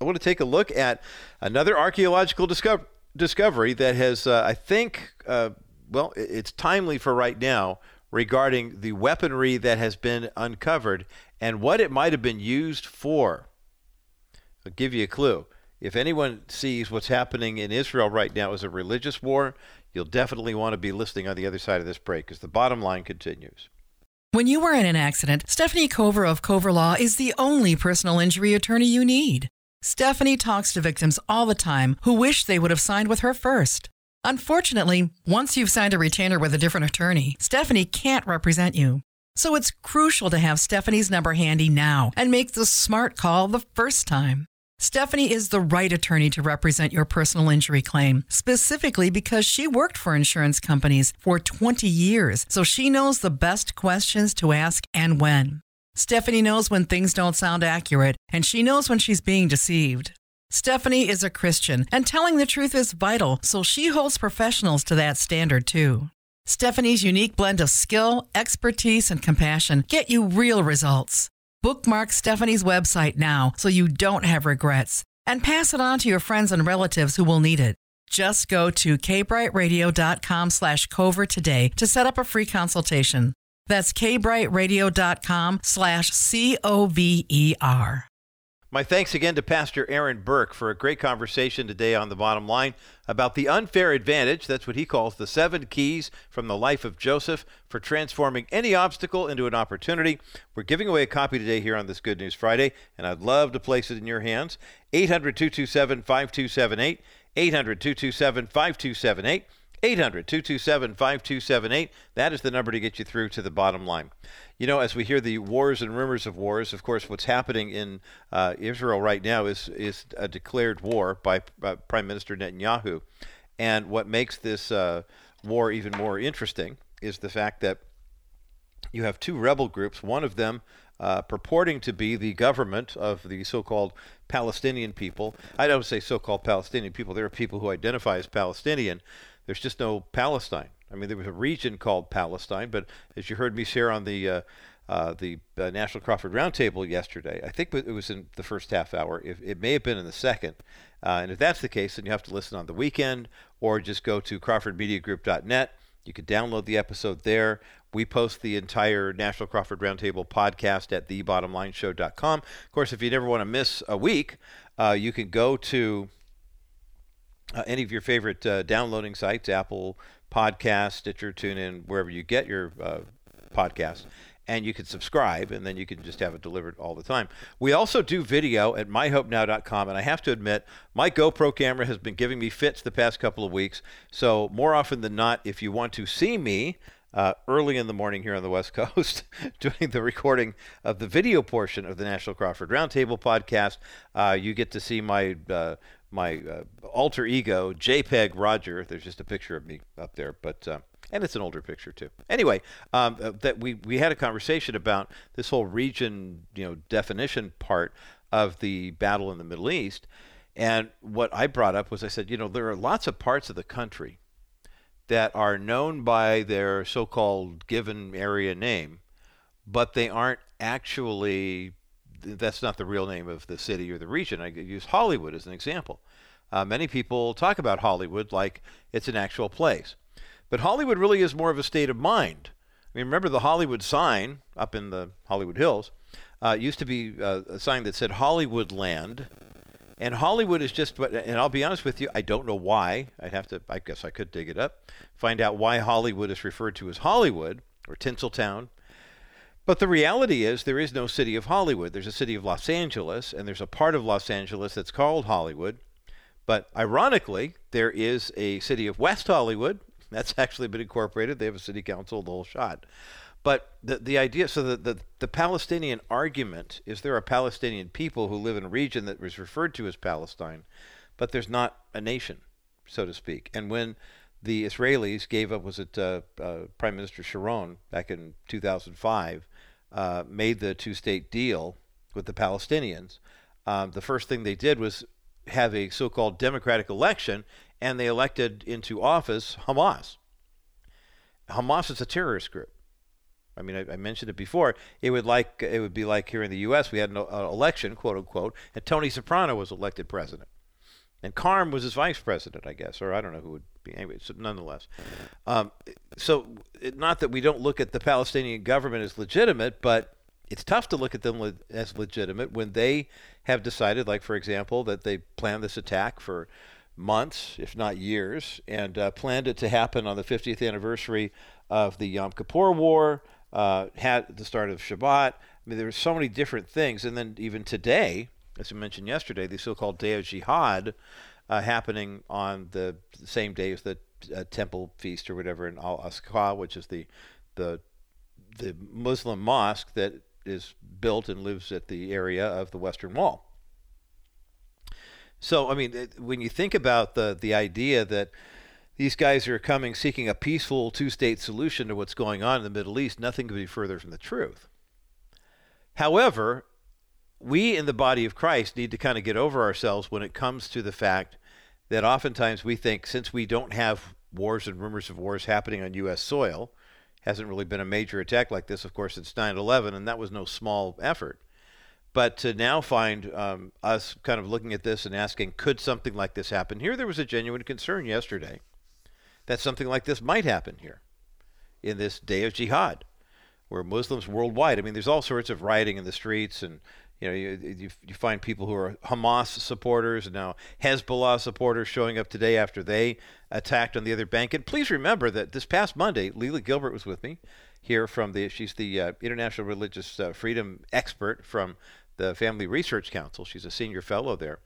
I want to take a look at another archaeological discovery discovery that has, uh, I think, uh, well, it's timely for right now regarding the weaponry that has been uncovered and what it might have been used for. I'll give you a clue. If anyone sees what's happening in Israel right now as a religious war, you'll definitely want to be listening on the other side of this break because the bottom line continues. When you were in an accident, Stephanie Cover of Cover Law is the only personal injury attorney you need. Stephanie talks to victims all the time who wish they would have signed with her first. Unfortunately, once you've signed a retainer with a different attorney, Stephanie can't represent you. So it's crucial to have Stephanie's number handy now and make the smart call the first time. Stephanie is the right attorney to represent your personal injury claim, specifically because she worked for insurance companies for 20 years, so she knows the best questions to ask and when. Stephanie knows when things don't sound accurate, and she knows when she's being deceived. Stephanie is a Christian, and telling the truth is vital, so she holds professionals to that standard too. Stephanie's unique blend of skill, expertise, and compassion get you real results. Bookmark Stephanie's website now so you don't have regrets, and pass it on to your friends and relatives who will need it. Just go to kbrightradio.com slash cover today to set up a free consultation. That's kbrightradio.com slash C-O-V-E-R. My thanks again to Pastor Aaron Burke for a great conversation today on the bottom line about the unfair advantage. That's what he calls the seven keys from the life of Joseph for transforming any obstacle into an opportunity. We're giving away a copy today here on this Good News Friday, and I'd love to place it in your hands. 800 227 5278. 800 227 5278. 800 227 5278. That is the number to get you through to the bottom line. You know, as we hear the wars and rumors of wars, of course, what's happening in uh, Israel right now is is a declared war by uh, Prime Minister Netanyahu, and what makes this uh, war even more interesting is the fact that you have two rebel groups. One of them uh, purporting to be the government of the so-called Palestinian people. I don't say so-called Palestinian people. There are people who identify as Palestinian. There's just no Palestine. I mean, there was a region called Palestine, but as you heard me share on the uh, uh, the uh, National Crawford Roundtable yesterday, I think it was in the first half hour. If, it may have been in the second. Uh, and if that's the case, then you have to listen on the weekend or just go to crawfordmediagroup.net. You can download the episode there. We post the entire National Crawford Roundtable podcast at thebottomlineshow.com. Of course, if you never want to miss a week, uh, you can go to uh, any of your favorite uh, downloading sites, Apple Podcast, Stitcher, TuneIn, wherever you get your uh, podcasts. And you can subscribe, and then you can just have it delivered all the time. We also do video at myhopenow.com, and I have to admit, my GoPro camera has been giving me fits the past couple of weeks. So, more often than not, if you want to see me, uh, early in the morning here on the West Coast, doing the recording of the video portion of the National Crawford Roundtable podcast. Uh, you get to see my uh, my uh, alter ego, JPEG Roger. There's just a picture of me up there, but uh, and it's an older picture too. Anyway, um, uh, that we we had a conversation about this whole region, you know, definition part of the battle in the Middle East, and what I brought up was I said, you know, there are lots of parts of the country that are known by their so-called given area name, but they aren't actually that's not the real name of the city or the region. I use Hollywood as an example. Uh, many people talk about Hollywood like it's an actual place. But Hollywood really is more of a state of mind. I mean, remember the Hollywood sign up in the Hollywood Hills uh, used to be uh, a sign that said Hollywood Land. And Hollywood is just, and I'll be honest with you, I don't know why. I'd have to, I guess I could dig it up, find out why Hollywood is referred to as Hollywood or Tinseltown but the reality is, there is no city of Hollywood. There's a city of Los Angeles, and there's a part of Los Angeles that's called Hollywood. But ironically, there is a city of West Hollywood. That's actually been incorporated. They have a city council, the whole shot. But the, the idea, so the, the, the Palestinian argument is there are Palestinian people who live in a region that was referred to as Palestine, but there's not a nation, so to speak. And when the Israelis gave up, was it uh, uh, Prime Minister Sharon back in 2005, uh, made the two state deal with the Palestinians, um, the first thing they did was have a so called democratic election, and they elected into office Hamas. Hamas is a terrorist group. I mean, I, I, mentioned it before. It would like it would be like here in the U.S. We had an uh, election, quote unquote, and Tony Soprano was elected president, and Carm was his vice president, I guess, or I don't know who would be. Anyway, so nonetheless, um, so it, not that we don't look at the Palestinian government as legitimate, but it's tough to look at them le- as legitimate when they have decided, like for example, that they planned this attack for months, if not years, and uh, planned it to happen on the 50th anniversary of the Yom Kippur War, uh, had the start of Shabbat. I mean, there were so many different things, and then even today, as I mentioned yesterday, the so-called Day of Jihad uh, happening on the same day as the uh, temple feast or whatever in Al Aqsa, which is the the the Muslim mosque that is built and lives at the area of the Western Wall. So, I mean, when you think about the the idea that these guys are coming seeking a peaceful two-state solution to what's going on in the Middle East, nothing could be further from the truth. However, we in the body of Christ need to kind of get over ourselves when it comes to the fact that oftentimes we think since we don't have wars and rumors of wars happening on U.S. soil, hasn't really been a major attack like this, of course, since 9 11, and that was no small effort. But to now find um, us kind of looking at this and asking, could something like this happen here? There was a genuine concern yesterday that something like this might happen here in this day of jihad, where Muslims worldwide, I mean, there's all sorts of rioting in the streets and you know, you, you, you find people who are Hamas supporters and now Hezbollah supporters showing up today after they attacked on the other bank. And please remember that this past Monday, Lela Gilbert was with me here from the, she's the uh, International Religious uh, Freedom expert from the Family Research Council. She's a senior fellow there.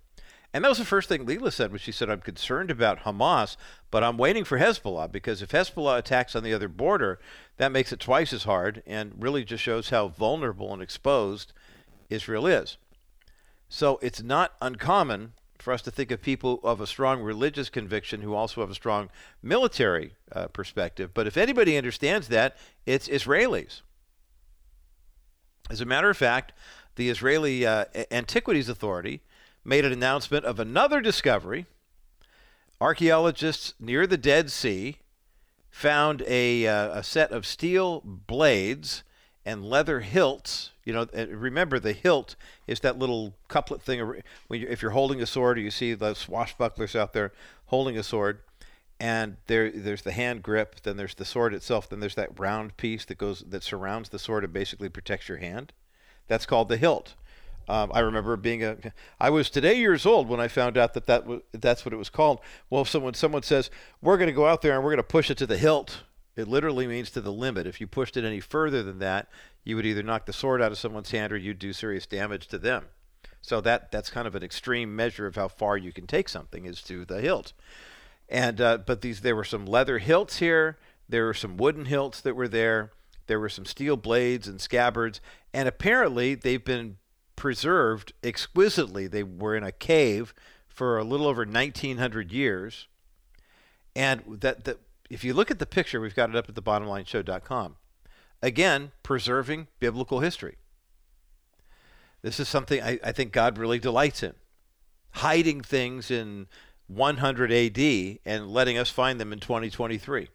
And that was the first thing Lela said when she said, I'm concerned about Hamas, but I'm waiting for Hezbollah because if Hezbollah attacks on the other border, that makes it twice as hard and really just shows how vulnerable and exposed Israel is. So it's not uncommon for us to think of people of a strong religious conviction who also have a strong military uh, perspective. But if anybody understands that, it's Israelis. As a matter of fact, the Israeli uh, Antiquities Authority made an announcement of another discovery. Archaeologists near the Dead Sea found a, uh, a set of steel blades and leather hilts. You know, remember the hilt is that little couplet thing. When you, if you're holding a sword, or you see the swashbucklers out there holding a sword, and there there's the hand grip, then there's the sword itself, then there's that round piece that goes that surrounds the sword and basically protects your hand. That's called the hilt. Um, I remember being a. I was today years old when I found out that that w- that's what it was called. Well, if someone someone says we're going to go out there and we're going to push it to the hilt, it literally means to the limit. If you pushed it any further than that, you would either knock the sword out of someone's hand or you'd do serious damage to them. So that that's kind of an extreme measure of how far you can take something is to the hilt. And uh, but these there were some leather hilts here. There were some wooden hilts that were there. There were some steel blades and scabbards, and apparently they've been preserved exquisitely. They were in a cave for a little over 1900 years. And that, that if you look at the picture, we've got it up at the bottomlineshow.com. Again, preserving biblical history. This is something I, I think God really delights in. Hiding things in 100 AD and letting us find them in 2023.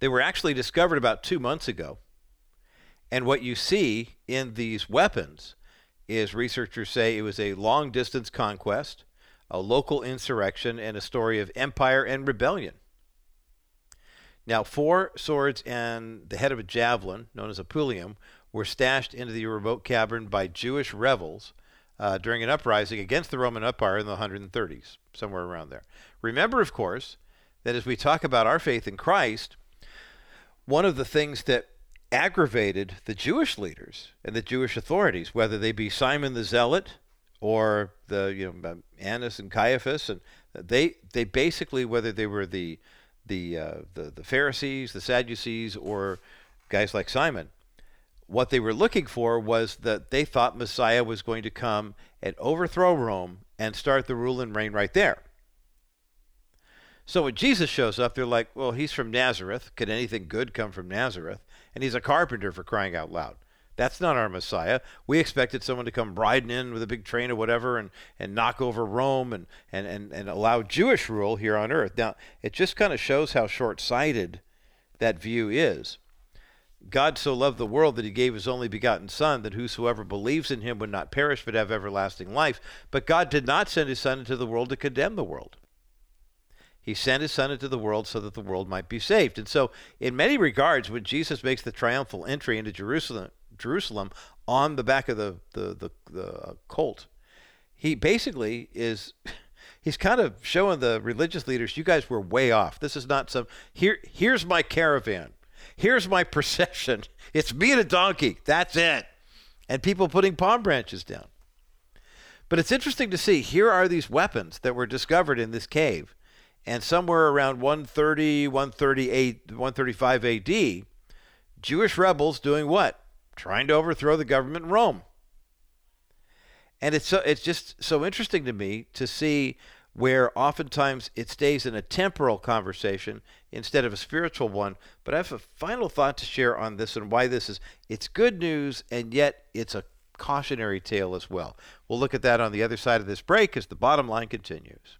They were actually discovered about two months ago and what you see in these weapons is researchers say it was a long distance conquest, a local insurrection, and a story of empire and rebellion. Now, four swords and the head of a javelin, known as a pallium, were stashed into the remote cavern by Jewish rebels uh, during an uprising against the Roman Empire in the 130s, somewhere around there. Remember, of course, that as we talk about our faith in Christ, one of the things that aggravated the Jewish leaders and the Jewish authorities, whether they be Simon the Zealot or the you know Annas and Caiaphas, and they they basically whether they were the the uh, the, the Pharisees, the Sadducees, or guys like Simon, what they were looking for was that they thought Messiah was going to come and overthrow Rome and start the rule and reign right there. So when Jesus shows up, they're like, well, he's from Nazareth. Could anything good come from Nazareth? and he's a carpenter for crying out loud. That's not our Messiah. We expected someone to come riding in with a big train or whatever and, and knock over Rome and, and, and, and allow Jewish rule here on earth. Now, it just kind of shows how short sighted that view is. God so loved the world that he gave his only begotten Son, that whosoever believes in him would not perish but have everlasting life. But God did not send his Son into the world to condemn the world. He sent his son into the world so that the world might be saved. And so, in many regards, when Jesus makes the triumphal entry into Jerusalem, Jerusalem on the back of the, the, the, the uh, colt, he basically is he's kind of showing the religious leaders, you guys were way off. This is not some here here's my caravan. Here's my procession. It's me and a donkey. That's it. And people putting palm branches down. But it's interesting to see here are these weapons that were discovered in this cave and somewhere around 130, 138, 135 AD, Jewish rebels doing what? Trying to overthrow the government in Rome. And it's so it's just so interesting to me to see where oftentimes it stays in a temporal conversation instead of a spiritual one. But I have a final thought to share on this and why this is it's good news and yet it's a cautionary tale as well. We'll look at that on the other side of this break as the bottom line continues.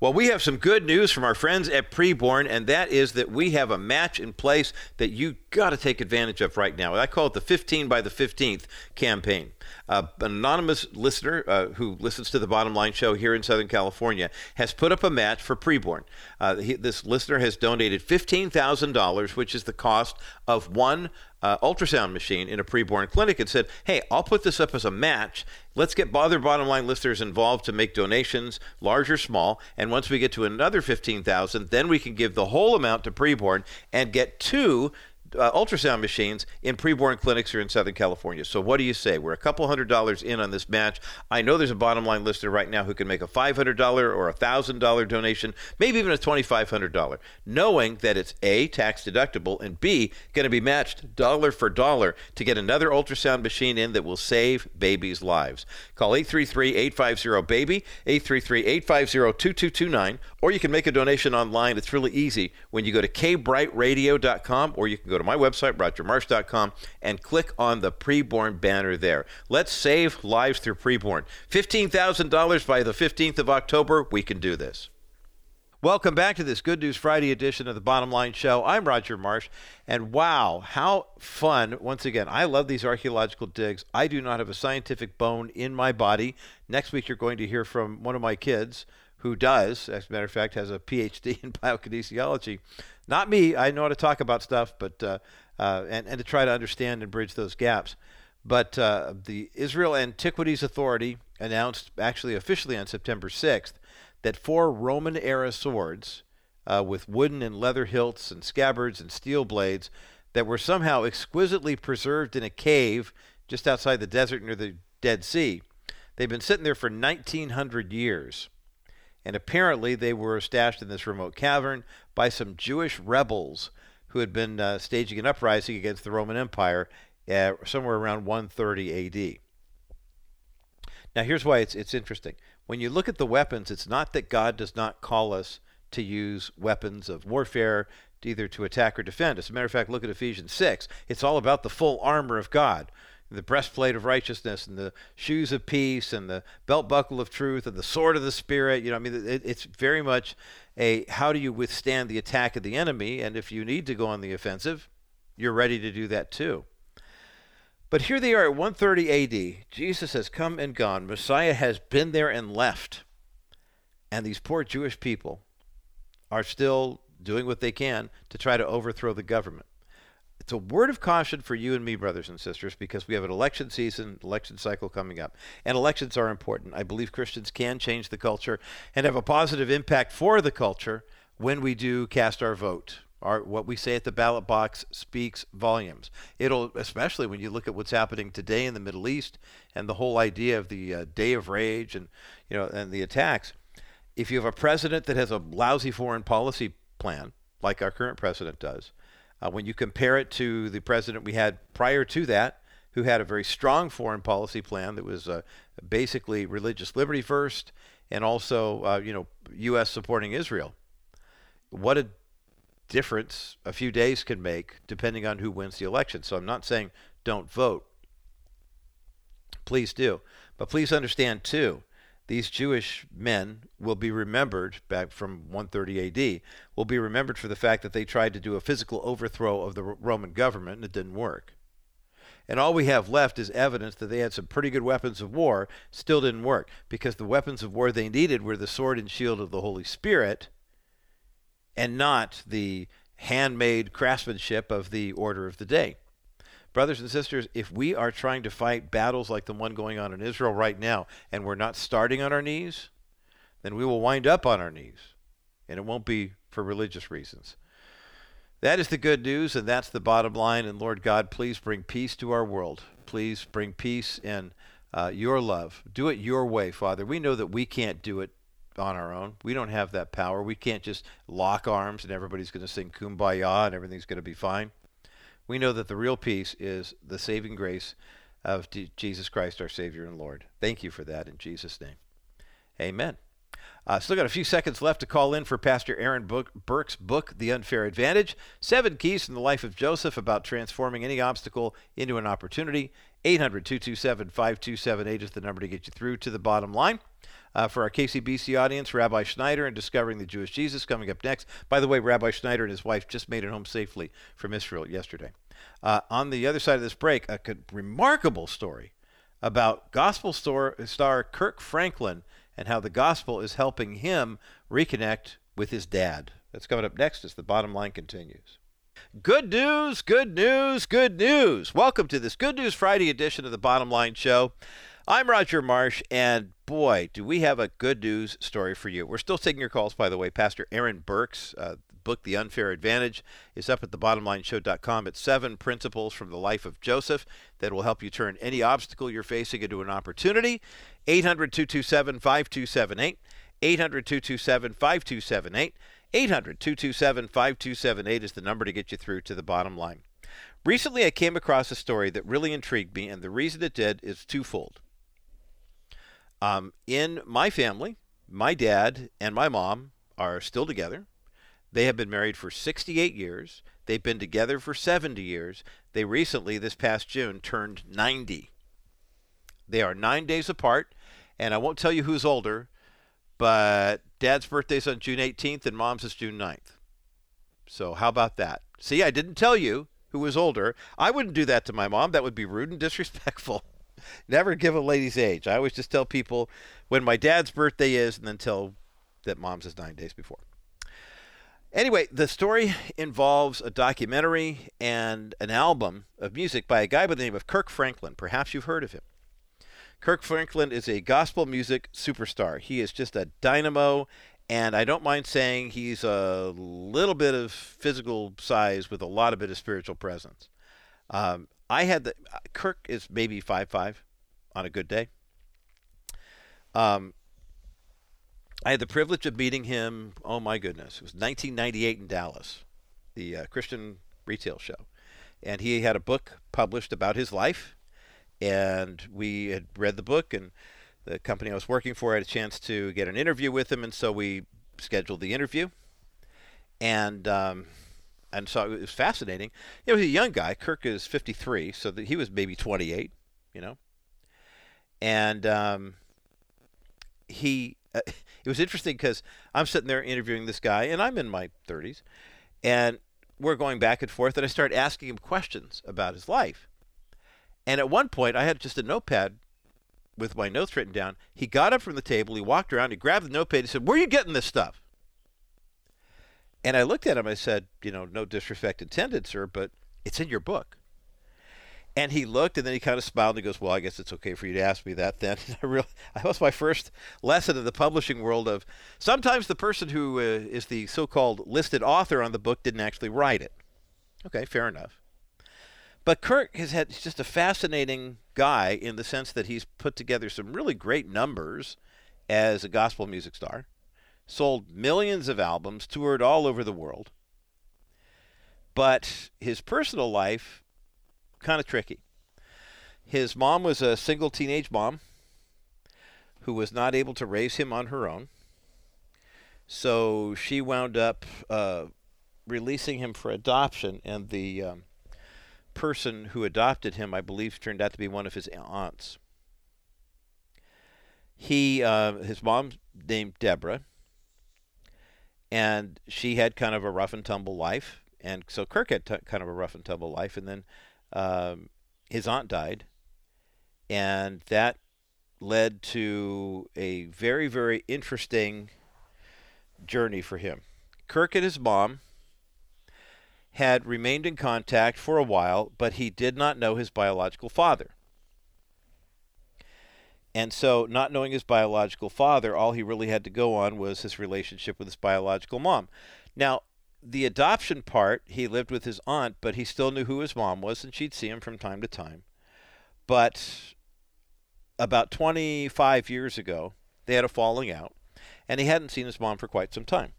Well, we have some good news from our friends at Preborn, and that is that we have a match in place that you got to take advantage of right now. I call it the 15 by the 15th campaign. Uh, an anonymous listener uh, who listens to the Bottom Line Show here in Southern California has put up a match for Preborn. Uh, he, this listener has donated $15,000, which is the cost of one uh, ultrasound machine in a preborn clinic and said, "Hey, I'll put this up as a match. Let's get other bottom line listeners involved to make donations, large or small. And once we get to another fifteen thousand, then we can give the whole amount to preborn and get two uh, ultrasound machines in preborn clinics here in Southern California. So what do you say? We're a couple hundred dollars in on this match. I know there's a bottom line listener right now who can make a $500 or a $1,000 donation, maybe even a $2,500, knowing that it's A, tax deductible, and B, going to be matched dollar for dollar to get another ultrasound machine in that will save babies' lives. Call 833-850-BABY, 833-850-2229, or you can make a donation online. It's really easy when you go to kbrightradio.com or you can go to my website, rogermarsh.com, and click on the preborn banner there. Let's save lives through preborn. $15,000 by the 15th of October. We can do this. Welcome back to this Good News Friday edition of the Bottom Line Show. I'm Roger Marsh, and wow, how fun! Once again, I love these archaeological digs. I do not have a scientific bone in my body. Next week, you're going to hear from one of my kids who does, as a matter of fact, has a PhD in biokinesiology. Not me. I know how to talk about stuff, but uh, uh, and and to try to understand and bridge those gaps. But uh, the Israel Antiquities Authority announced, actually officially on September 6th, that four Roman era swords uh, with wooden and leather hilts and scabbards and steel blades that were somehow exquisitely preserved in a cave just outside the desert near the Dead Sea. They've been sitting there for 1900 years and apparently they were stashed in this remote cavern by some Jewish rebels who had been uh, staging an uprising against the Roman Empire uh, somewhere around 130 AD. Now, here's why it's, it's interesting. When you look at the weapons, it's not that God does not call us to use weapons of warfare, either to attack or defend. As a matter of fact, look at Ephesians 6. It's all about the full armor of God the breastplate of righteousness and the shoes of peace and the belt buckle of truth and the sword of the spirit you know i mean it, it's very much a how do you withstand the attack of the enemy and if you need to go on the offensive you're ready to do that too but here they are at 130 AD. Jesus has come and gone. Messiah has been there and left. And these poor Jewish people are still doing what they can to try to overthrow the government it's a word of caution for you and me, brothers and sisters, because we have an election season, election cycle coming up. And elections are important. I believe Christians can change the culture and have a positive impact for the culture when we do cast our vote. Our, what we say at the ballot box speaks volumes. It'll, especially when you look at what's happening today in the Middle East and the whole idea of the uh, day of rage and, you know, and the attacks. If you have a president that has a lousy foreign policy plan, like our current president does, uh, when you compare it to the president we had prior to that, who had a very strong foreign policy plan that was uh, basically religious liberty first, and also uh, you know U.S. supporting Israel. What a difference a few days can make depending on who wins the election. So I'm not saying don't vote. Please do, but please understand too these Jewish men will be remembered back from 130 AD, will be remembered for the fact that they tried to do a physical overthrow of the Roman government and it didn't work. And all we have left is evidence that they had some pretty good weapons of war, still didn't work, because the weapons of war they needed were the sword and shield of the Holy Spirit and not the handmade craftsmanship of the order of the day. Brothers and sisters, if we are trying to fight battles like the one going on in Israel right now, and we're not starting on our knees, then we will wind up on our knees. And it won't be for religious reasons. That is the good news, and that's the bottom line. And Lord God, please bring peace to our world. Please bring peace in uh, your love. Do it your way, Father. We know that we can't do it on our own. We don't have that power. We can't just lock arms and everybody's going to sing kumbaya and everything's going to be fine we know that the real peace is the saving grace of Jesus Christ, our Savior and Lord. Thank you for that in Jesus' name. Amen. Uh, still got a few seconds left to call in for Pastor Aaron Burke's book, The Unfair Advantage Seven Keys from the Life of Joseph about transforming any obstacle into an opportunity. 800 227 5278 is the number to get you through to the bottom line. Uh, for our KCBC audience, Rabbi Schneider and Discovering the Jewish Jesus coming up next. By the way, Rabbi Schneider and his wife just made it home safely from Israel yesterday. Uh, on the other side of this break, a remarkable story about gospel star, star Kirk Franklin and how the gospel is helping him reconnect with his dad. That's coming up next as the bottom line continues. Good news, good news, good news. Welcome to this Good News Friday edition of the Bottom Line Show. I'm Roger Marsh, and boy, do we have a good news story for you. We're still taking your calls, by the way. Pastor Aaron Burke's, uh, book The Unfair Advantage, is up at thebottomlineshow.com. It's seven principles from the life of Joseph that will help you turn any obstacle you're facing into an opportunity. 800 227 5278. 800 227 5278. 800 227 5278 is the number to get you through to the bottom line. Recently, I came across a story that really intrigued me, and the reason it did is twofold. Um, in my family, my dad and my mom are still together. They have been married for 68 years. They've been together for 70 years. They recently, this past June, turned 90. They are nine days apart, and I won't tell you who's older, but dad's birthday's on June 18th and mom's is June 9th. So how about that? See, I didn't tell you who was older. I wouldn't do that to my mom. That would be rude and disrespectful. Never give a lady's age. I always just tell people when my dad's birthday is and then tell that mom's is nine days before. Anyway, the story involves a documentary and an album of music by a guy by the name of Kirk Franklin. Perhaps you've heard of him. Kirk Franklin is a gospel music superstar. He is just a dynamo, and I don't mind saying he's a little bit of physical size with a lot of bit of spiritual presence. Um, I had the Kirk is maybe five five on a good day. Um, I had the privilege of meeting him. Oh my goodness, it was 1998 in Dallas, the uh, Christian Retail Show, and he had a book published about his life and we had read the book and the company I was working for had a chance to get an interview with him, and so we scheduled the interview. And um, and so it was fascinating. He was a young guy. Kirk is 53, so that he was maybe 28, you know. And um, he, uh, it was interesting because I'm sitting there interviewing this guy, and I'm in my 30s, and we're going back and forth, and I start asking him questions about his life. And at one point, I had just a notepad with my notes written down. He got up from the table, he walked around, he grabbed the notepad, he said, Where are you getting this stuff? And I looked at him, I said, You know, no disrespect intended, sir, but it's in your book. And he looked and then he kind of smiled and he goes, Well, I guess it's okay for you to ask me that then. I that was my first lesson in the publishing world of sometimes the person who uh, is the so called listed author on the book didn't actually write it. Okay, fair enough. But Kirk has had he's just a fascinating guy in the sense that he's put together some really great numbers as a gospel music star, sold millions of albums, toured all over the world. But his personal life kind of tricky. His mom was a single teenage mom who was not able to raise him on her own. So she wound up uh, releasing him for adoption, and the um, person who adopted him, I believe, turned out to be one of his aunts. He, uh, his mom named Deborah, and she had kind of a rough and tumble life, and so Kirk had t- kind of a rough and tumble life, and then um, his aunt died, and that led to a very, very interesting journey for him. Kirk and his mom had remained in contact for a while, but he did not know his biological father. And so, not knowing his biological father, all he really had to go on was his relationship with his biological mom. Now, the adoption part, he lived with his aunt, but he still knew who his mom was, and she'd see him from time to time. But about 25 years ago, they had a falling out, and he hadn't seen his mom for quite some time.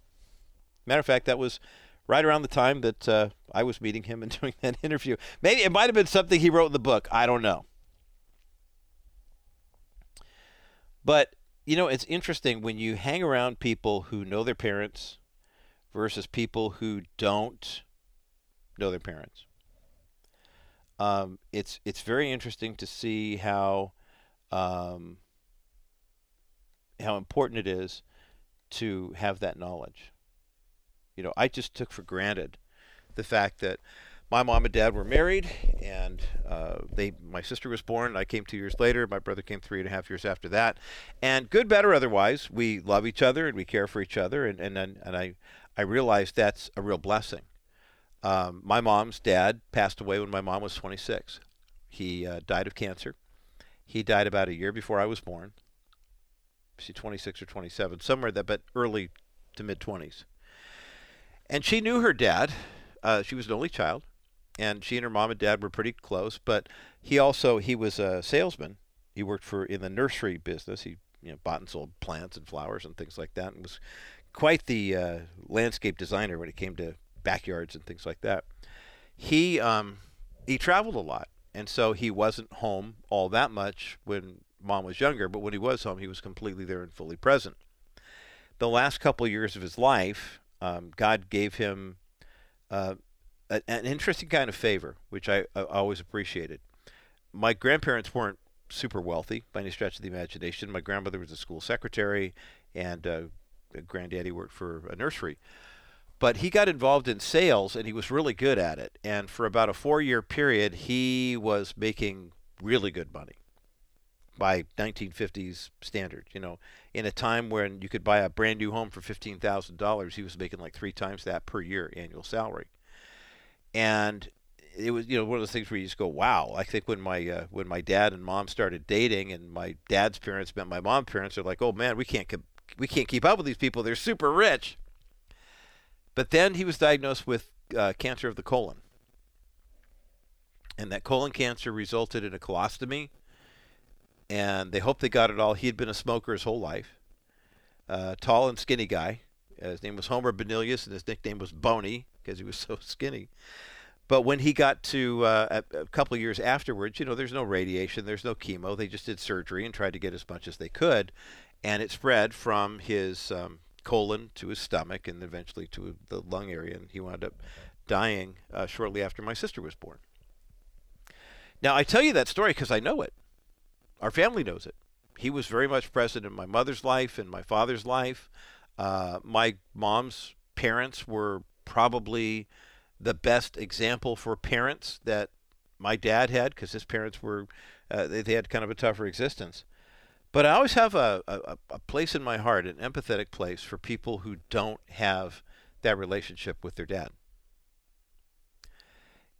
Matter of fact, that was right around the time that uh, I was meeting him and doing that interview. Maybe it might have been something he wrote in the book. I don't know. But, you know, it's interesting when you hang around people who know their parents versus people who don't know their parents. Um, it's it's very interesting to see how um, how important it is to have that knowledge. You know, I just took for granted the fact that my mom and dad were married, and uh, they my sister was born. I came two years later. My brother came three and a half years after that. And good, bad, or otherwise, we love each other and we care for each other. And and and, I I realized that's a real blessing. Um, my mom's dad passed away when my mom was 26. He uh, died of cancer. He died about a year before I was born. She 26 or 27, somewhere that, but early to mid 20s. And she knew her dad. Uh, she was an only child, and she and her mom and dad were pretty close. But he also he was a salesman. He worked for in the nursery business. He you know bought and sold plants and flowers and things like that, and was quite the uh, landscape designer when it came to backyards and things like that. He um, he traveled a lot, and so he wasn't home all that much when mom was younger. But when he was home, he was completely there and fully present. The last couple of years of his life, um, God gave him uh, a, an interesting kind of favor, which I, I always appreciated. My grandparents weren't super wealthy by any stretch of the imagination. My grandmother was a school secretary, and uh, granddaddy worked for a nursery. But he got involved in sales, and he was really good at it. And for about a four-year period, he was making really good money by 1950s standards. You know, in a time when you could buy a brand new home for $15,000, he was making like three times that per year annual salary. And it was you know one of those things where you just go wow i think when my uh, when my dad and mom started dating and my dad's parents met my mom's parents they're like oh man we can't we can't keep up with these people they're super rich but then he was diagnosed with uh, cancer of the colon and that colon cancer resulted in a colostomy and they hoped they got it all. He had been a smoker his whole life. Uh, tall and skinny guy. Uh, his name was Homer Benilius, and his nickname was Boney because he was so skinny. But when he got to uh, a, a, couple of years afterwards, you know, there's no radiation, there's no chemo. They just did surgery and tried to get as much as they could, and it spread from his um, colon to his stomach and eventually to the lung area, and he wound up dying uh, shortly after my sister was born. Now I tell you that story because I know it. Our family knows it. He was very much present in my mother's life and my father's life. Uh, my mom's parents were probably the best example for parents that my dad had because his parents were uh, they, they, had kind of a tougher existence. But I always have a, a, a place in my heart, an empathetic place for people who don't have that relationship with their dad.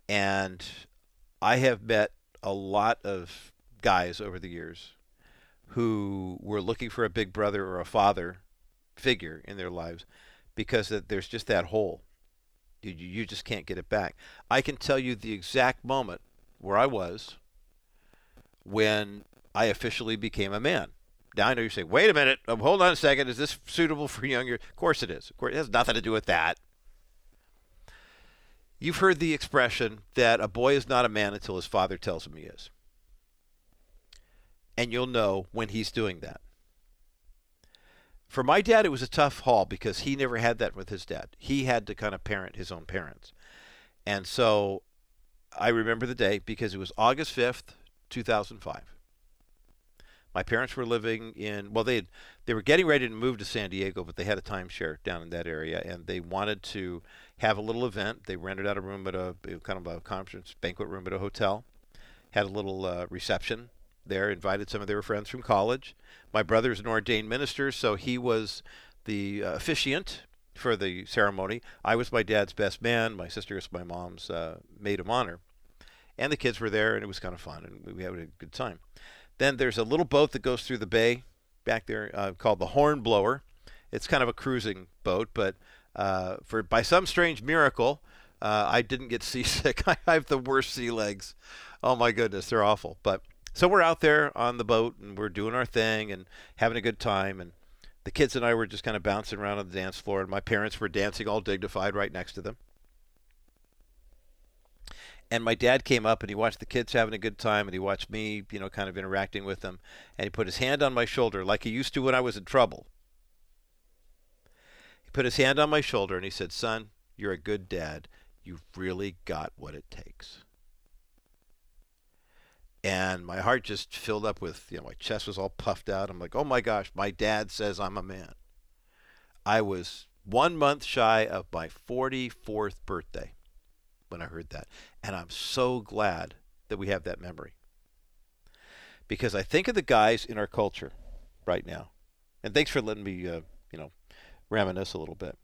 And I have met a lot of guys over the years who were looking for a big brother or a father figure in their lives because there's just that hole. You, you just can't get it back. I can tell you the exact moment where I was when I officially became a man. Now I know you say, wait a minute, um, hold on a second, is this suitable for younger? Of course it is. Of course, it has nothing to do with that. You've heard the expression that a boy is not a man until his father tells him he is and you'll know when he's doing that. For my dad, it was a tough haul because he never had that with his dad. He had to kind of parent his own parents. And so I remember the day because it was August 5th, 2005. My parents were living in well they they were getting ready to move to San Diego but they had a timeshare down in that area and they wanted to have a little event. They rented out a room at a kind of a conference banquet room at a hotel. Had a little uh, reception there, invited some of their friends from college. My brother's an ordained minister, so he was the uh, officiant for the ceremony. I was my dad's best man. My sister was my mom's uh, maid of honor. And the kids were there, and it was kind of fun, and we had a good time. Then there's a little boat that goes through the bay back there uh, called the Hornblower. It's kind of a cruising boat, but uh, for by some strange miracle, uh, I didn't get seasick. I have the worst sea legs. Oh my goodness, they're awful. But so we're out there on the boat and we're doing our thing and having a good time. And the kids and I were just kind of bouncing around on the dance floor, and my parents were dancing all dignified right next to them. And my dad came up and he watched the kids having a good time and he watched me, you know, kind of interacting with them. And he put his hand on my shoulder like he used to when I was in trouble. He put his hand on my shoulder and he said, Son, you're a good dad. You've really got what it takes and my heart just filled up with you know my chest was all puffed out. I'm like oh my gosh my dad says i'm a man. I was one month shy of my 44th birthday when i heard that and i'm so glad that we have that memory. Because i think of the guys in our culture right now and thanks for letting me uh, you know reminisce a little bit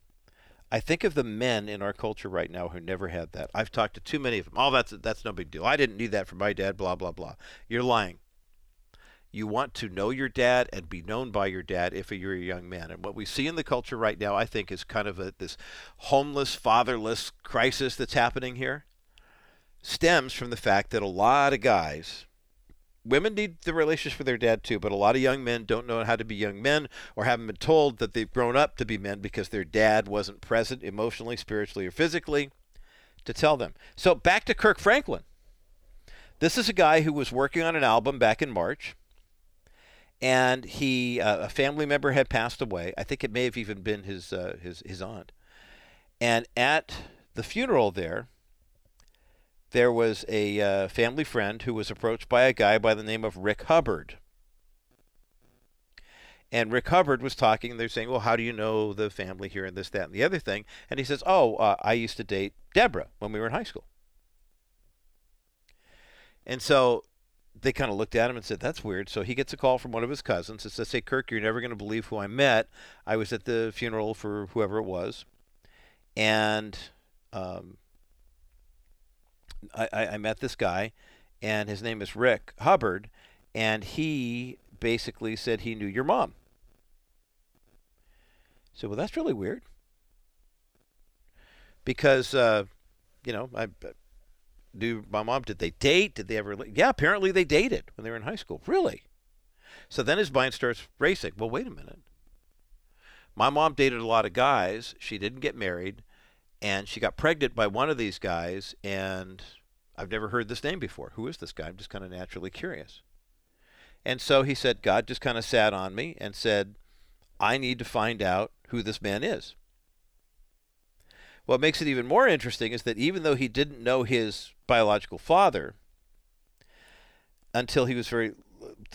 I think of the men in our culture right now who never had that. I've talked to too many of them. Oh, that's that's no big deal. I didn't need that from my dad. Blah blah blah. You're lying. You want to know your dad and be known by your dad if you're a young man. And what we see in the culture right now, I think, is kind of a, this homeless, fatherless crisis that's happening here. Stems from the fact that a lot of guys women need the relationship with their dad too, but a lot of young men don't know how to be young men or haven't been told that they've grown up to be men because their dad wasn't present emotionally, spiritually, or physically to tell them. So back to Kirk Franklin. This is a guy who was working on an album back in March, and he uh, a family member had passed away. I think it may have even been his uh, his his aunt. And at the funeral there, there was a uh, family friend who was approached by a guy by the name of Rick Hubbard. And Rick Hubbard was talking. They're saying, "Well, how do you know the family here and this, that, and the other thing?" And he says, "Oh, uh, I used to date Deborah when we were in high school." And so they kind of looked at him and said, "That's weird." So he gets a call from one of his cousins and says, "Hey, Kirk, you're never going to believe who I met. I was at the funeral for whoever it was, and um, I, I met this guy, and his name is Rick Hubbard, and he basically said he knew your mom. So, well, that's really weird. Because, uh, you know, I do my mom, did they date? Did they ever? Yeah, apparently they dated when they were in high school. Really? So then his mind starts racing. Well, wait a minute. My mom dated a lot of guys. She didn't get married and she got pregnant by one of these guys and I've never heard this name before. Who is this guy? I'm just kind of naturally curious. And so he said, God just kind of sat on me and said, I need to find out who this man is. What makes it even more interesting is that even though he didn't know his biological father until he was very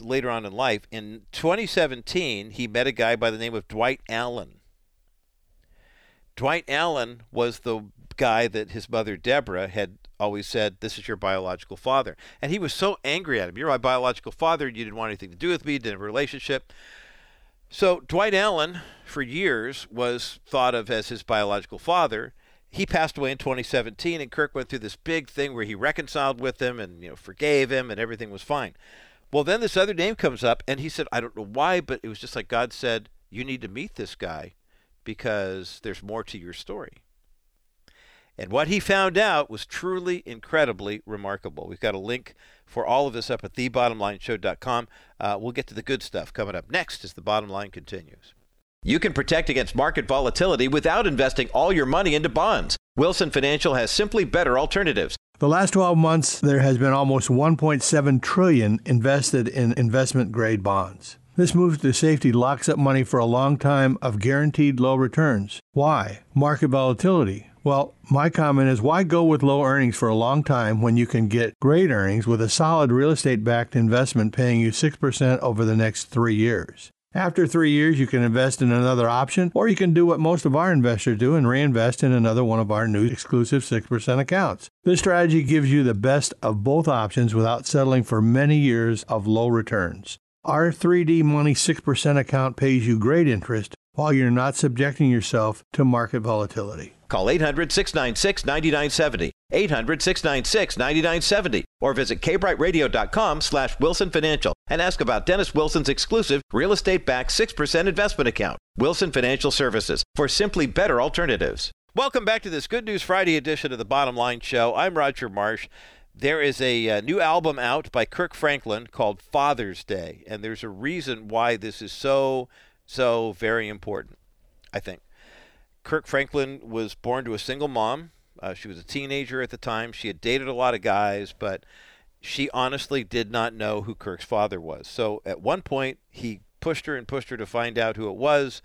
later on in life, in 2017, he met a guy by the name of Dwight Allen. Dwight Allen was the guy that his mother Deborah had always said, This is your biological father. And he was so angry at him. You're my biological father. You didn't want anything to do with me, didn't have a relationship. So Dwight Allen, for years, was thought of as his biological father. He passed away in 2017, and Kirk went through this big thing where he reconciled with him and you know forgave him, and everything was fine. Well, then this other name comes up, and he said, I don't know why, but it was just like God said, You need to meet this guy because there's more to your story. And what he found out was truly incredibly remarkable. We've got a link for all of this up at thebottomlineshow.com. Uh, we'll get to the good stuff coming up next as the bottom line continues. You can protect against market volatility without investing all your money into bonds. Wilson Financial has simply better alternatives. The last 12 months there has been almost 1.7 trillion invested in investment grade bonds. This move to safety locks up money for a long time of guaranteed low returns. Why? Market volatility. Well, my comment is why go with low earnings for a long time when you can get great earnings with a solid real estate backed investment paying you 6% over the next three years? After three years, you can invest in another option, or you can do what most of our investors do and reinvest in another one of our new exclusive 6% accounts. This strategy gives you the best of both options without settling for many years of low returns. Our 3D Money 6% account pays you great interest while you're not subjecting yourself to market volatility. Call 800 696 9970, 800 696 9970, or visit kbrightradio.com slash Wilson Financial and ask about Dennis Wilson's exclusive real estate backed 6% investment account. Wilson Financial Services for simply better alternatives. Welcome back to this Good News Friday edition of the Bottom Line Show. I'm Roger Marsh. There is a, a, uh, new album out by Kirk Franklin called Father's Day, and there's a reason why this is so, so very important, I think. Kirk Franklin was born to a single mom. Uh, she was a teenager at the time. She had dated a lot of guys, but she honestly did not know who Kirk's father was. So at one point, he pushed her and pushed her to find out who it was,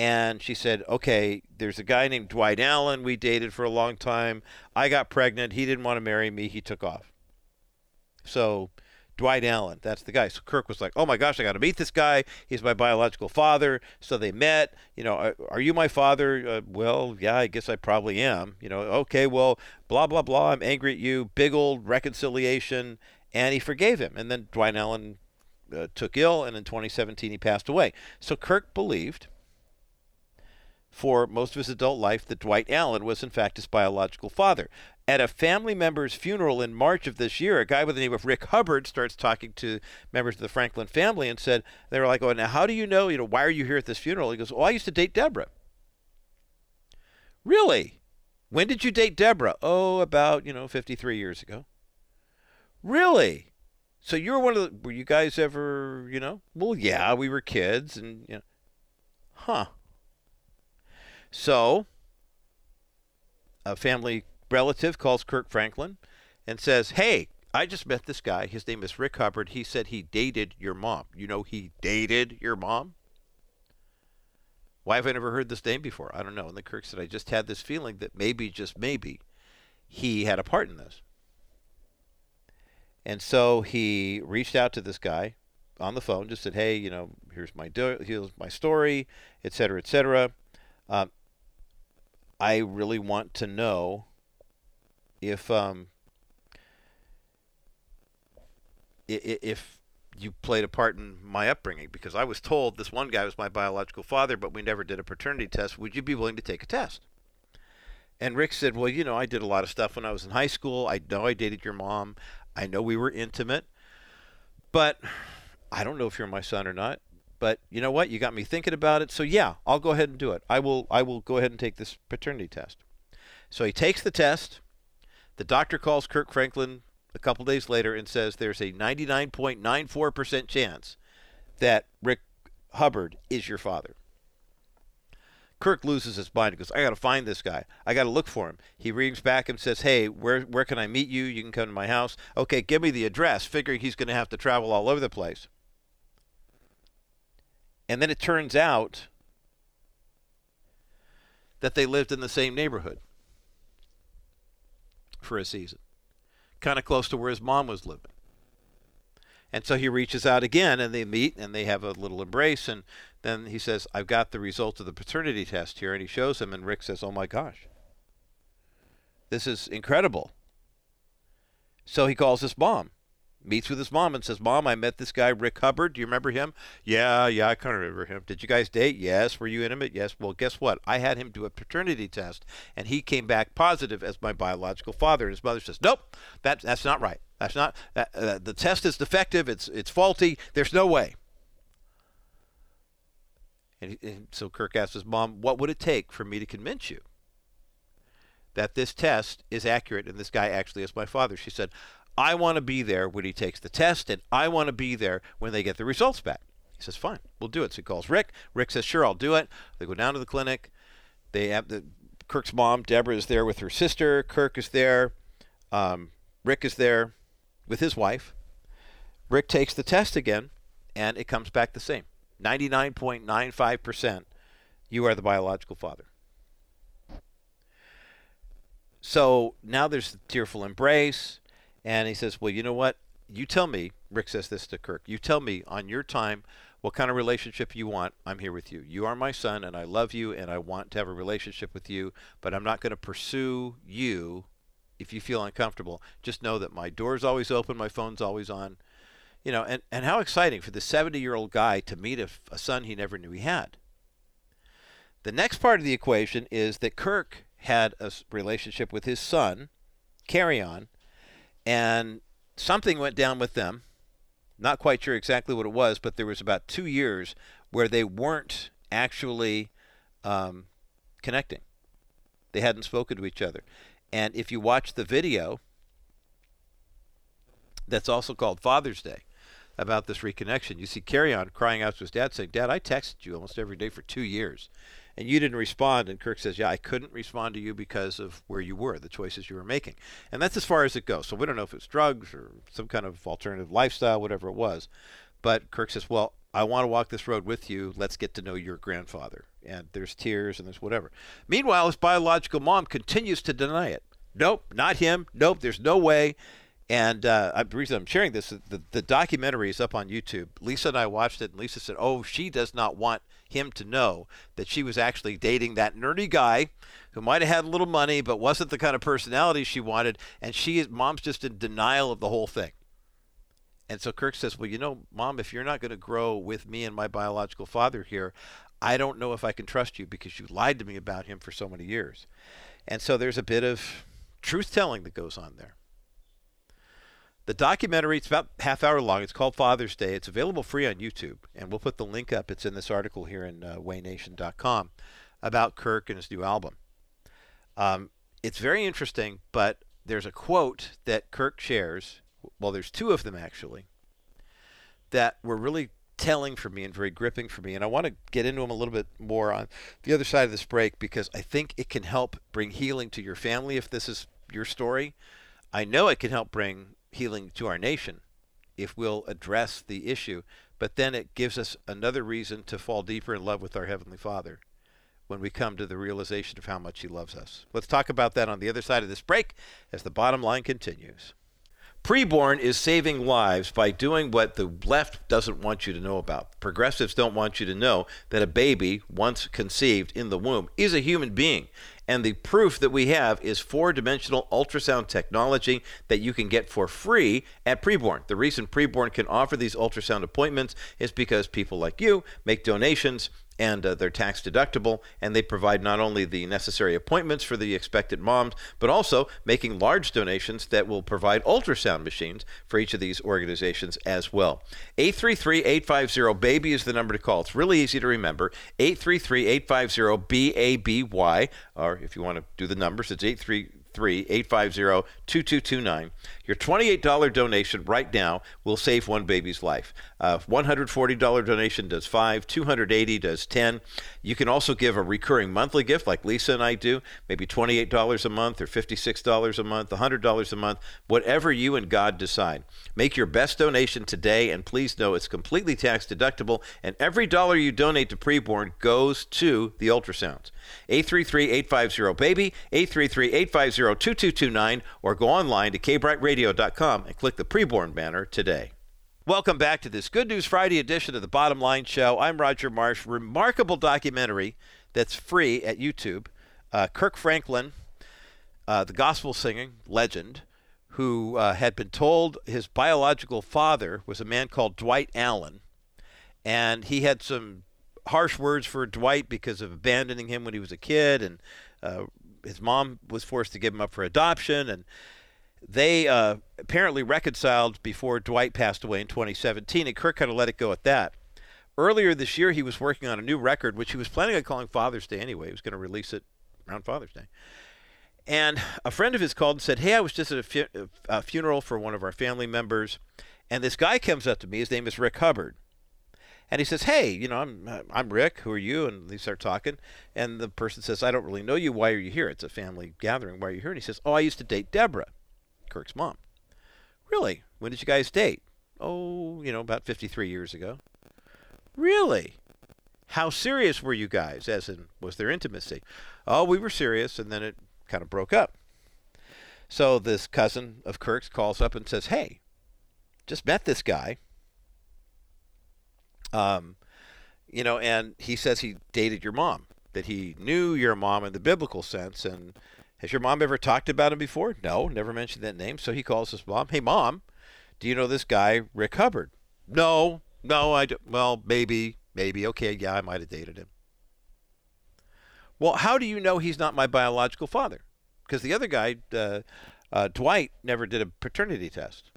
and she said, "Okay, there's a guy named Dwight Allen we dated for a long time. I got pregnant. He didn't want to marry me. He took off." So, Dwight Allen, that's the guy. So Kirk was like, "Oh my gosh, I got to meet this guy. He's my biological father." So they met. You know, are, you my father? Uh, well, yeah, I guess I probably am. You know, okay, well, blah blah blah. I'm angry at you. Big old reconciliation, and he forgave him. And then Dwight Allen uh, took ill, and in 2017 he passed away. So Kirk believed for most of his adult life that Dwight Allen was, in fact, his biological father. At a family member's funeral in March of this year, a guy by the name of Rick Hubbard starts talking to members of the Franklin family and said, they were like, oh, now how do you know, you know, why are you here at this funeral? He goes, oh, I used to date Deborah. Really? When did you date Deborah? Oh, about, you know, 53 years ago. Really? So you were one of the, were you guys ever, you know? Well, yeah, we were kids and, you know. Huh. So, a family relative calls Kirk Franklin and says, Hey, I just met this guy. His name is Rick Hubbard. He said he dated your mom. You know, he dated your mom? Why have I never heard this name before? I don't know. And the Kirk said, I just had this feeling that maybe, just maybe, he had a part in this. And so he reached out to this guy on the phone, just said, "Hey, you know, here's my do- here's my story, et cetera, et cetera. Um, I really want to know if um, if you played a part in my upbringing because I was told this one guy was my biological father, but we never did a paternity test. Would you be willing to take a test?" And Rick said, "Well, you know, I did a lot of stuff when I was in high school. I know I dated your mom. I know we were intimate, but I don't know if you're my son or not. But you know what? You got me thinking about it. So yeah, I'll go ahead and do it. I will I will go ahead and take this paternity test. So he takes the test. The doctor calls Kirk Franklin a couple days later and says there's a 99.94% chance that Rick Hubbard is your father. Kirk loses his mind. He goes, I got to find this guy. I got to look for him. He rings back and says, Hey, where, where can I meet you? You can come to my house. Okay, give me the address, figuring he's going to have to travel all over the place. And then it turns out that they lived in the same neighborhood for a season, kind of close to where his mom was living. And so he reaches out again and they meet and they have a little embrace. And then he says, I've got the result of the paternity test here. And he shows him. And Rick says, Oh my gosh, this is incredible. So he calls his mom, meets with his mom, and says, Mom, I met this guy, Rick Hubbard. Do you remember him? Yeah, yeah, I kind of remember him. Did you guys date? Yes. Were you intimate? Yes. Well, guess what? I had him do a paternity test, and he came back positive as my biological father. And his mother says, Nope, that, that's not right. That's not uh, the test is defective. It's it's faulty. There's no way. And, and, so Kirk asks his mom, "What would it take for me to convince you that this test is accurate and this guy actually is my father?" She said, "I want to be there when he takes the test, and I want to be there when they get the results back." He says, "Fine, we'll do it." So he calls Rick. Rick says, "Sure, I'll do it." They go down to the clinic. They have the Kirk's mom, Deborah, is there with her sister. Kirk is there. Um, Rick is there with his wife. Rick takes the test again, and it comes back the same 99.95%. You are the biological father. So now there's the tearful embrace, and he says, Well, you know what? You tell me, Rick says this to Kirk, you tell me on your time what kind of relationship you want. I'm here with you. You are my son, and I love you, and I want to have a relationship with you, but I'm not going to pursue you if you feel uncomfortable, just know that my door's always open, my phone's always on. You know, and, and how exciting for the 70 year old guy to meet a, a son he never knew he had. The next part of the equation is that Kirk had a relationship with his son, Kerrion, and something went down with them. Not quite sure exactly what it was, but there was about two years where they weren't actually um, connecting. They hadn't spoken to each other. And if you watch the video, that's also called Father's Day about this reconnection. You see Kerrion crying out to his dad saying, Dad, I texted you almost every day for two years. And you didn't respond. And Kirk says, Yeah, I couldn't respond to you because of where you were, the choices you were making. And that's as far as it goes. So we don't know if it's drugs or some kind of alternative lifestyle, whatever it was. But Kirk says, Well, I want to walk this road with you. Let's get to know your grandfather. And there's tears and there's whatever. Meanwhile, his biological mom continues to deny it. Nope, not him. Nope, there's no way. And uh, the reason I'm sharing this, the, the documentary is up on YouTube. Lisa and I watched it, and Lisa said, "Oh, she does not want him to know that she was actually dating that nerdy guy who might have had a little money, but wasn't the kind of personality she wanted." And she, mom's just in denial of the whole thing. And so Kirk says, Well, you know, mom, if you're not going to grow with me and my biological father here, I don't know if I can trust you because you lied to me about him for so many years. And so there's a bit of truth telling that goes on there. The documentary, it's about half hour long. It's called Father's Day. It's available free on YouTube, and we'll put the link up. It's in this article here in uh, waynation.com about Kirk and his new album. Um, it's very interesting, but there's a quote that Kirk shares. Well, there's two of them actually that were really telling for me and very gripping for me. And I want to get into them a little bit more on the other side of this break because I think it can help bring healing to your family if this is your story. I know it can help bring healing to our nation if we'll address the issue, but then it gives us another reason to fall deeper in love with our Heavenly Father when we come to the realization of how much He loves us. Let's talk about that on the other side of this break as the bottom line continues. Preborn is saving lives by doing what the left doesn't want you to know about. Progressives don't want you to know that a baby, once conceived in the womb, is a human being. And the proof that we have is four dimensional ultrasound technology that you can get for free at Preborn. The reason Preborn can offer these ultrasound appointments is because people like you make donations and uh, they're tax deductible, and they provide not only the necessary appointments for the expected moms, but also making large donations that will provide ultrasound machines for each of these organizations as well. 833-850-BABY is the number to call. It's really easy to remember. 833-850-BABY, or if you want to do the numbers, it's 833 850 2229. Your $28 donation right now will save one baby's life. Uh, $140 donation does five, 280 does 10. You can also give a recurring monthly gift like Lisa and I do, maybe $28 a month or $56 a month, $100 a month, whatever you and God decide. Make your best donation today, and please know it's completely tax deductible, and every dollar you donate to preborn goes to the ultrasounds. 833-850-BABY, 833-850-2229, or go online to kbrightradio.com and click the preborn banner today. Welcome back to this Good News Friday edition of the Bottom Line Show. I'm Roger Marsh. Remarkable documentary that's free at YouTube. Uh, Kirk Franklin, uh, the gospel singing legend, who uh, had been told his biological father was a man called Dwight Allen, and he had some harsh words for Dwight because of abandoning him when he was a kid, and uh, his mom was forced to give him up for adoption, and they uh, apparently reconciled before Dwight passed away in 2017, and Kirk kind of let it go at that. Earlier this year, he was working on a new record, which he was planning on calling Father's Day anyway. He was going to release it around Father's Day. And a friend of his called and said, Hey, I was just at a, fu- a funeral for one of our family members, and this guy comes up to me. His name is Rick Hubbard. And he says, "Hey, you know, I'm I'm Rick. Who are you?" And they start talking, and the person says, "I don't really know you. Why are you here? It's a family gathering. Why are you here?" And he says, "Oh, I used to date Deborah, Kirk's mom." Really? When did you guys date? Oh, you know, about 53 years ago. Really? How serious were you guys? As in, was there intimacy? Oh, we were serious, and then it kind of broke up. So this cousin of Kirk's calls up and says, "Hey, just met this guy." Um, you know, and he says he dated your mom, that he knew your mom in the biblical sense. And has your mom ever talked about him before? No, never mentioned that name. So he calls his mom, Hey, mom, do you know this guy, Rick Hubbard? No, no, I don't. Well, maybe, maybe. Okay, yeah, I might have dated him. Well, how do you know he's not my biological father? Because the other guy, uh, uh, Dwight, never did a paternity test.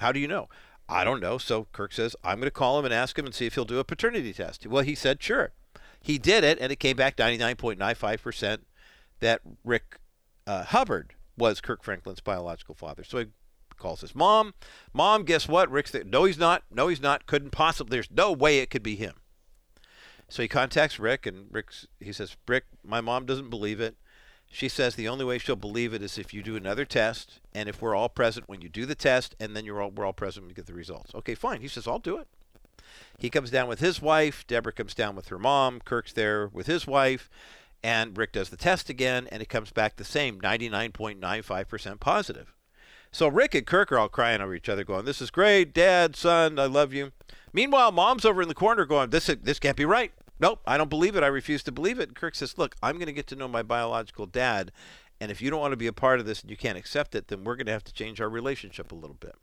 How do you know? I don't know. So Kirk says, I'm going to call him and ask him and see if he'll do a paternity test. Well, he said, sure. He did it, and it came back 99.95% that Rick uh, Hubbard was Kirk Franklin's biological father. So he calls his mom. Mom, guess what? Rick's there. No, he's not. No, he's not. Couldn't possibly. There's no way it could be him. So he contacts Rick, and Rick's, he says, Rick, my mom doesn't believe it. She says the only way she'll believe it is if you do another test, and if we're all present when you do the test, and then you're all we're all present when you get the results. Okay, fine. He says I'll do it. He comes down with his wife. Deborah comes down with her mom. Kirk's there with his wife, and Rick does the test again, and it comes back the same, 99.95% positive. So Rick and Kirk are all crying over each other, going, "This is great, Dad, son, I love you." Meanwhile, Mom's over in the corner going, "This this can't be right. Nope, I don't believe it. I refuse to believe it. And Kirk says, Look, I'm going to get to know my biological dad. And if you don't want to be a part of this and you can't accept it, then we're going to have to change our relationship a little bit.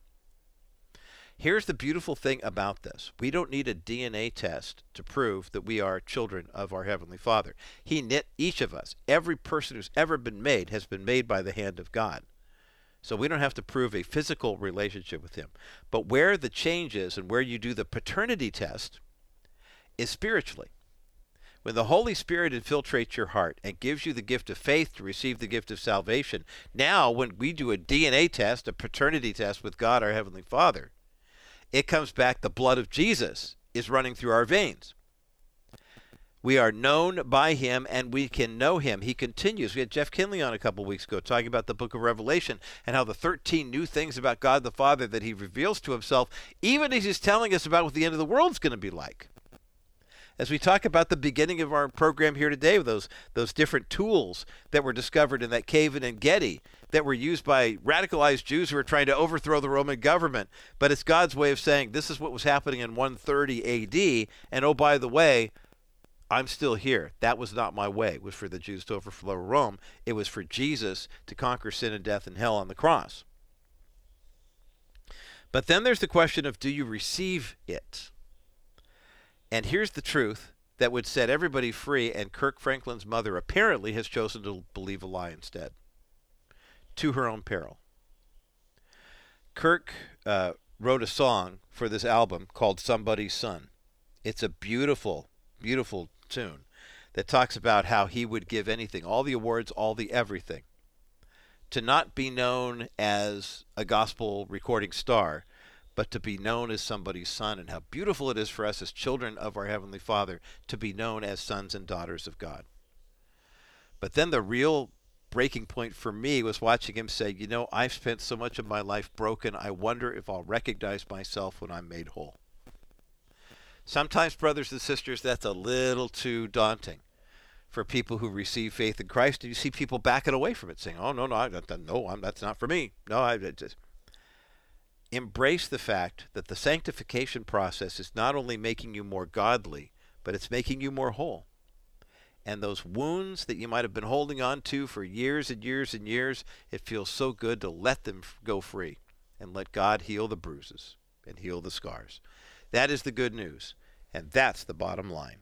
Here's the beautiful thing about this we don't need a DNA test to prove that we are children of our Heavenly Father. He knit each of us. Every person who's ever been made has been made by the hand of God. So we don't have to prove a physical relationship with Him. But where the change is and where you do the paternity test is spiritually. When the Holy Spirit infiltrates your heart and gives you the gift of faith to receive the gift of salvation, now when we do a DNA test, a paternity test with God, our Heavenly Father, it comes back the blood of Jesus is running through our veins. We are known by him and we can know him. He continues. We had Jeff Kinley on a couple weeks ago talking about the book of Revelation and how the 13 new things about God the Father that he reveals to himself, even as he's telling us about what the end of the world is going to be like as we talk about the beginning of our program here today, with those those different tools that were discovered in that cave in Engedi that were used by radicalized Jews who were trying to overthrow the Roman government. But it's God's way of saying this is what was happening in 130 A.D. And oh, by the way, I'm still here. That was not my way. It was for the Jews to overthrow Rome. It was for Jesus to conquer sin and death and hell on the cross. But then there's the question of do you receive it? And here's the truth that would set everybody free, and Kirk Franklin's mother apparently has chosen to believe a lie instead, to her own peril. Kirk uh, wrote a song for this album called Somebody's Son. It's a beautiful, beautiful tune that talks about how he would give anything, all the awards, all the everything, to not be known as a gospel recording star, but to be known as somebody's son, and how beautiful it is for us as children of our Heavenly Father to be known as sons and daughters of God. But then the real breaking point for me was watching him say, You know, I've spent so much of my life broken, I wonder if I'll recognize myself when I'm made whole. Sometimes, brothers and sisters, that's a little too daunting for people who receive faith in Christ. And you see people backing away from it, saying, "Oh no, no, I, no, I'm, that's not for me. No, I just." embrace the fact that the sanctification process is not only making you more godly, but it's making you more whole. And those wounds that you might have been holding on to for years and years and years, it feels so good to let them go free and let God heal the bruises and heal the scars. That is the good news, and that's the bottom line.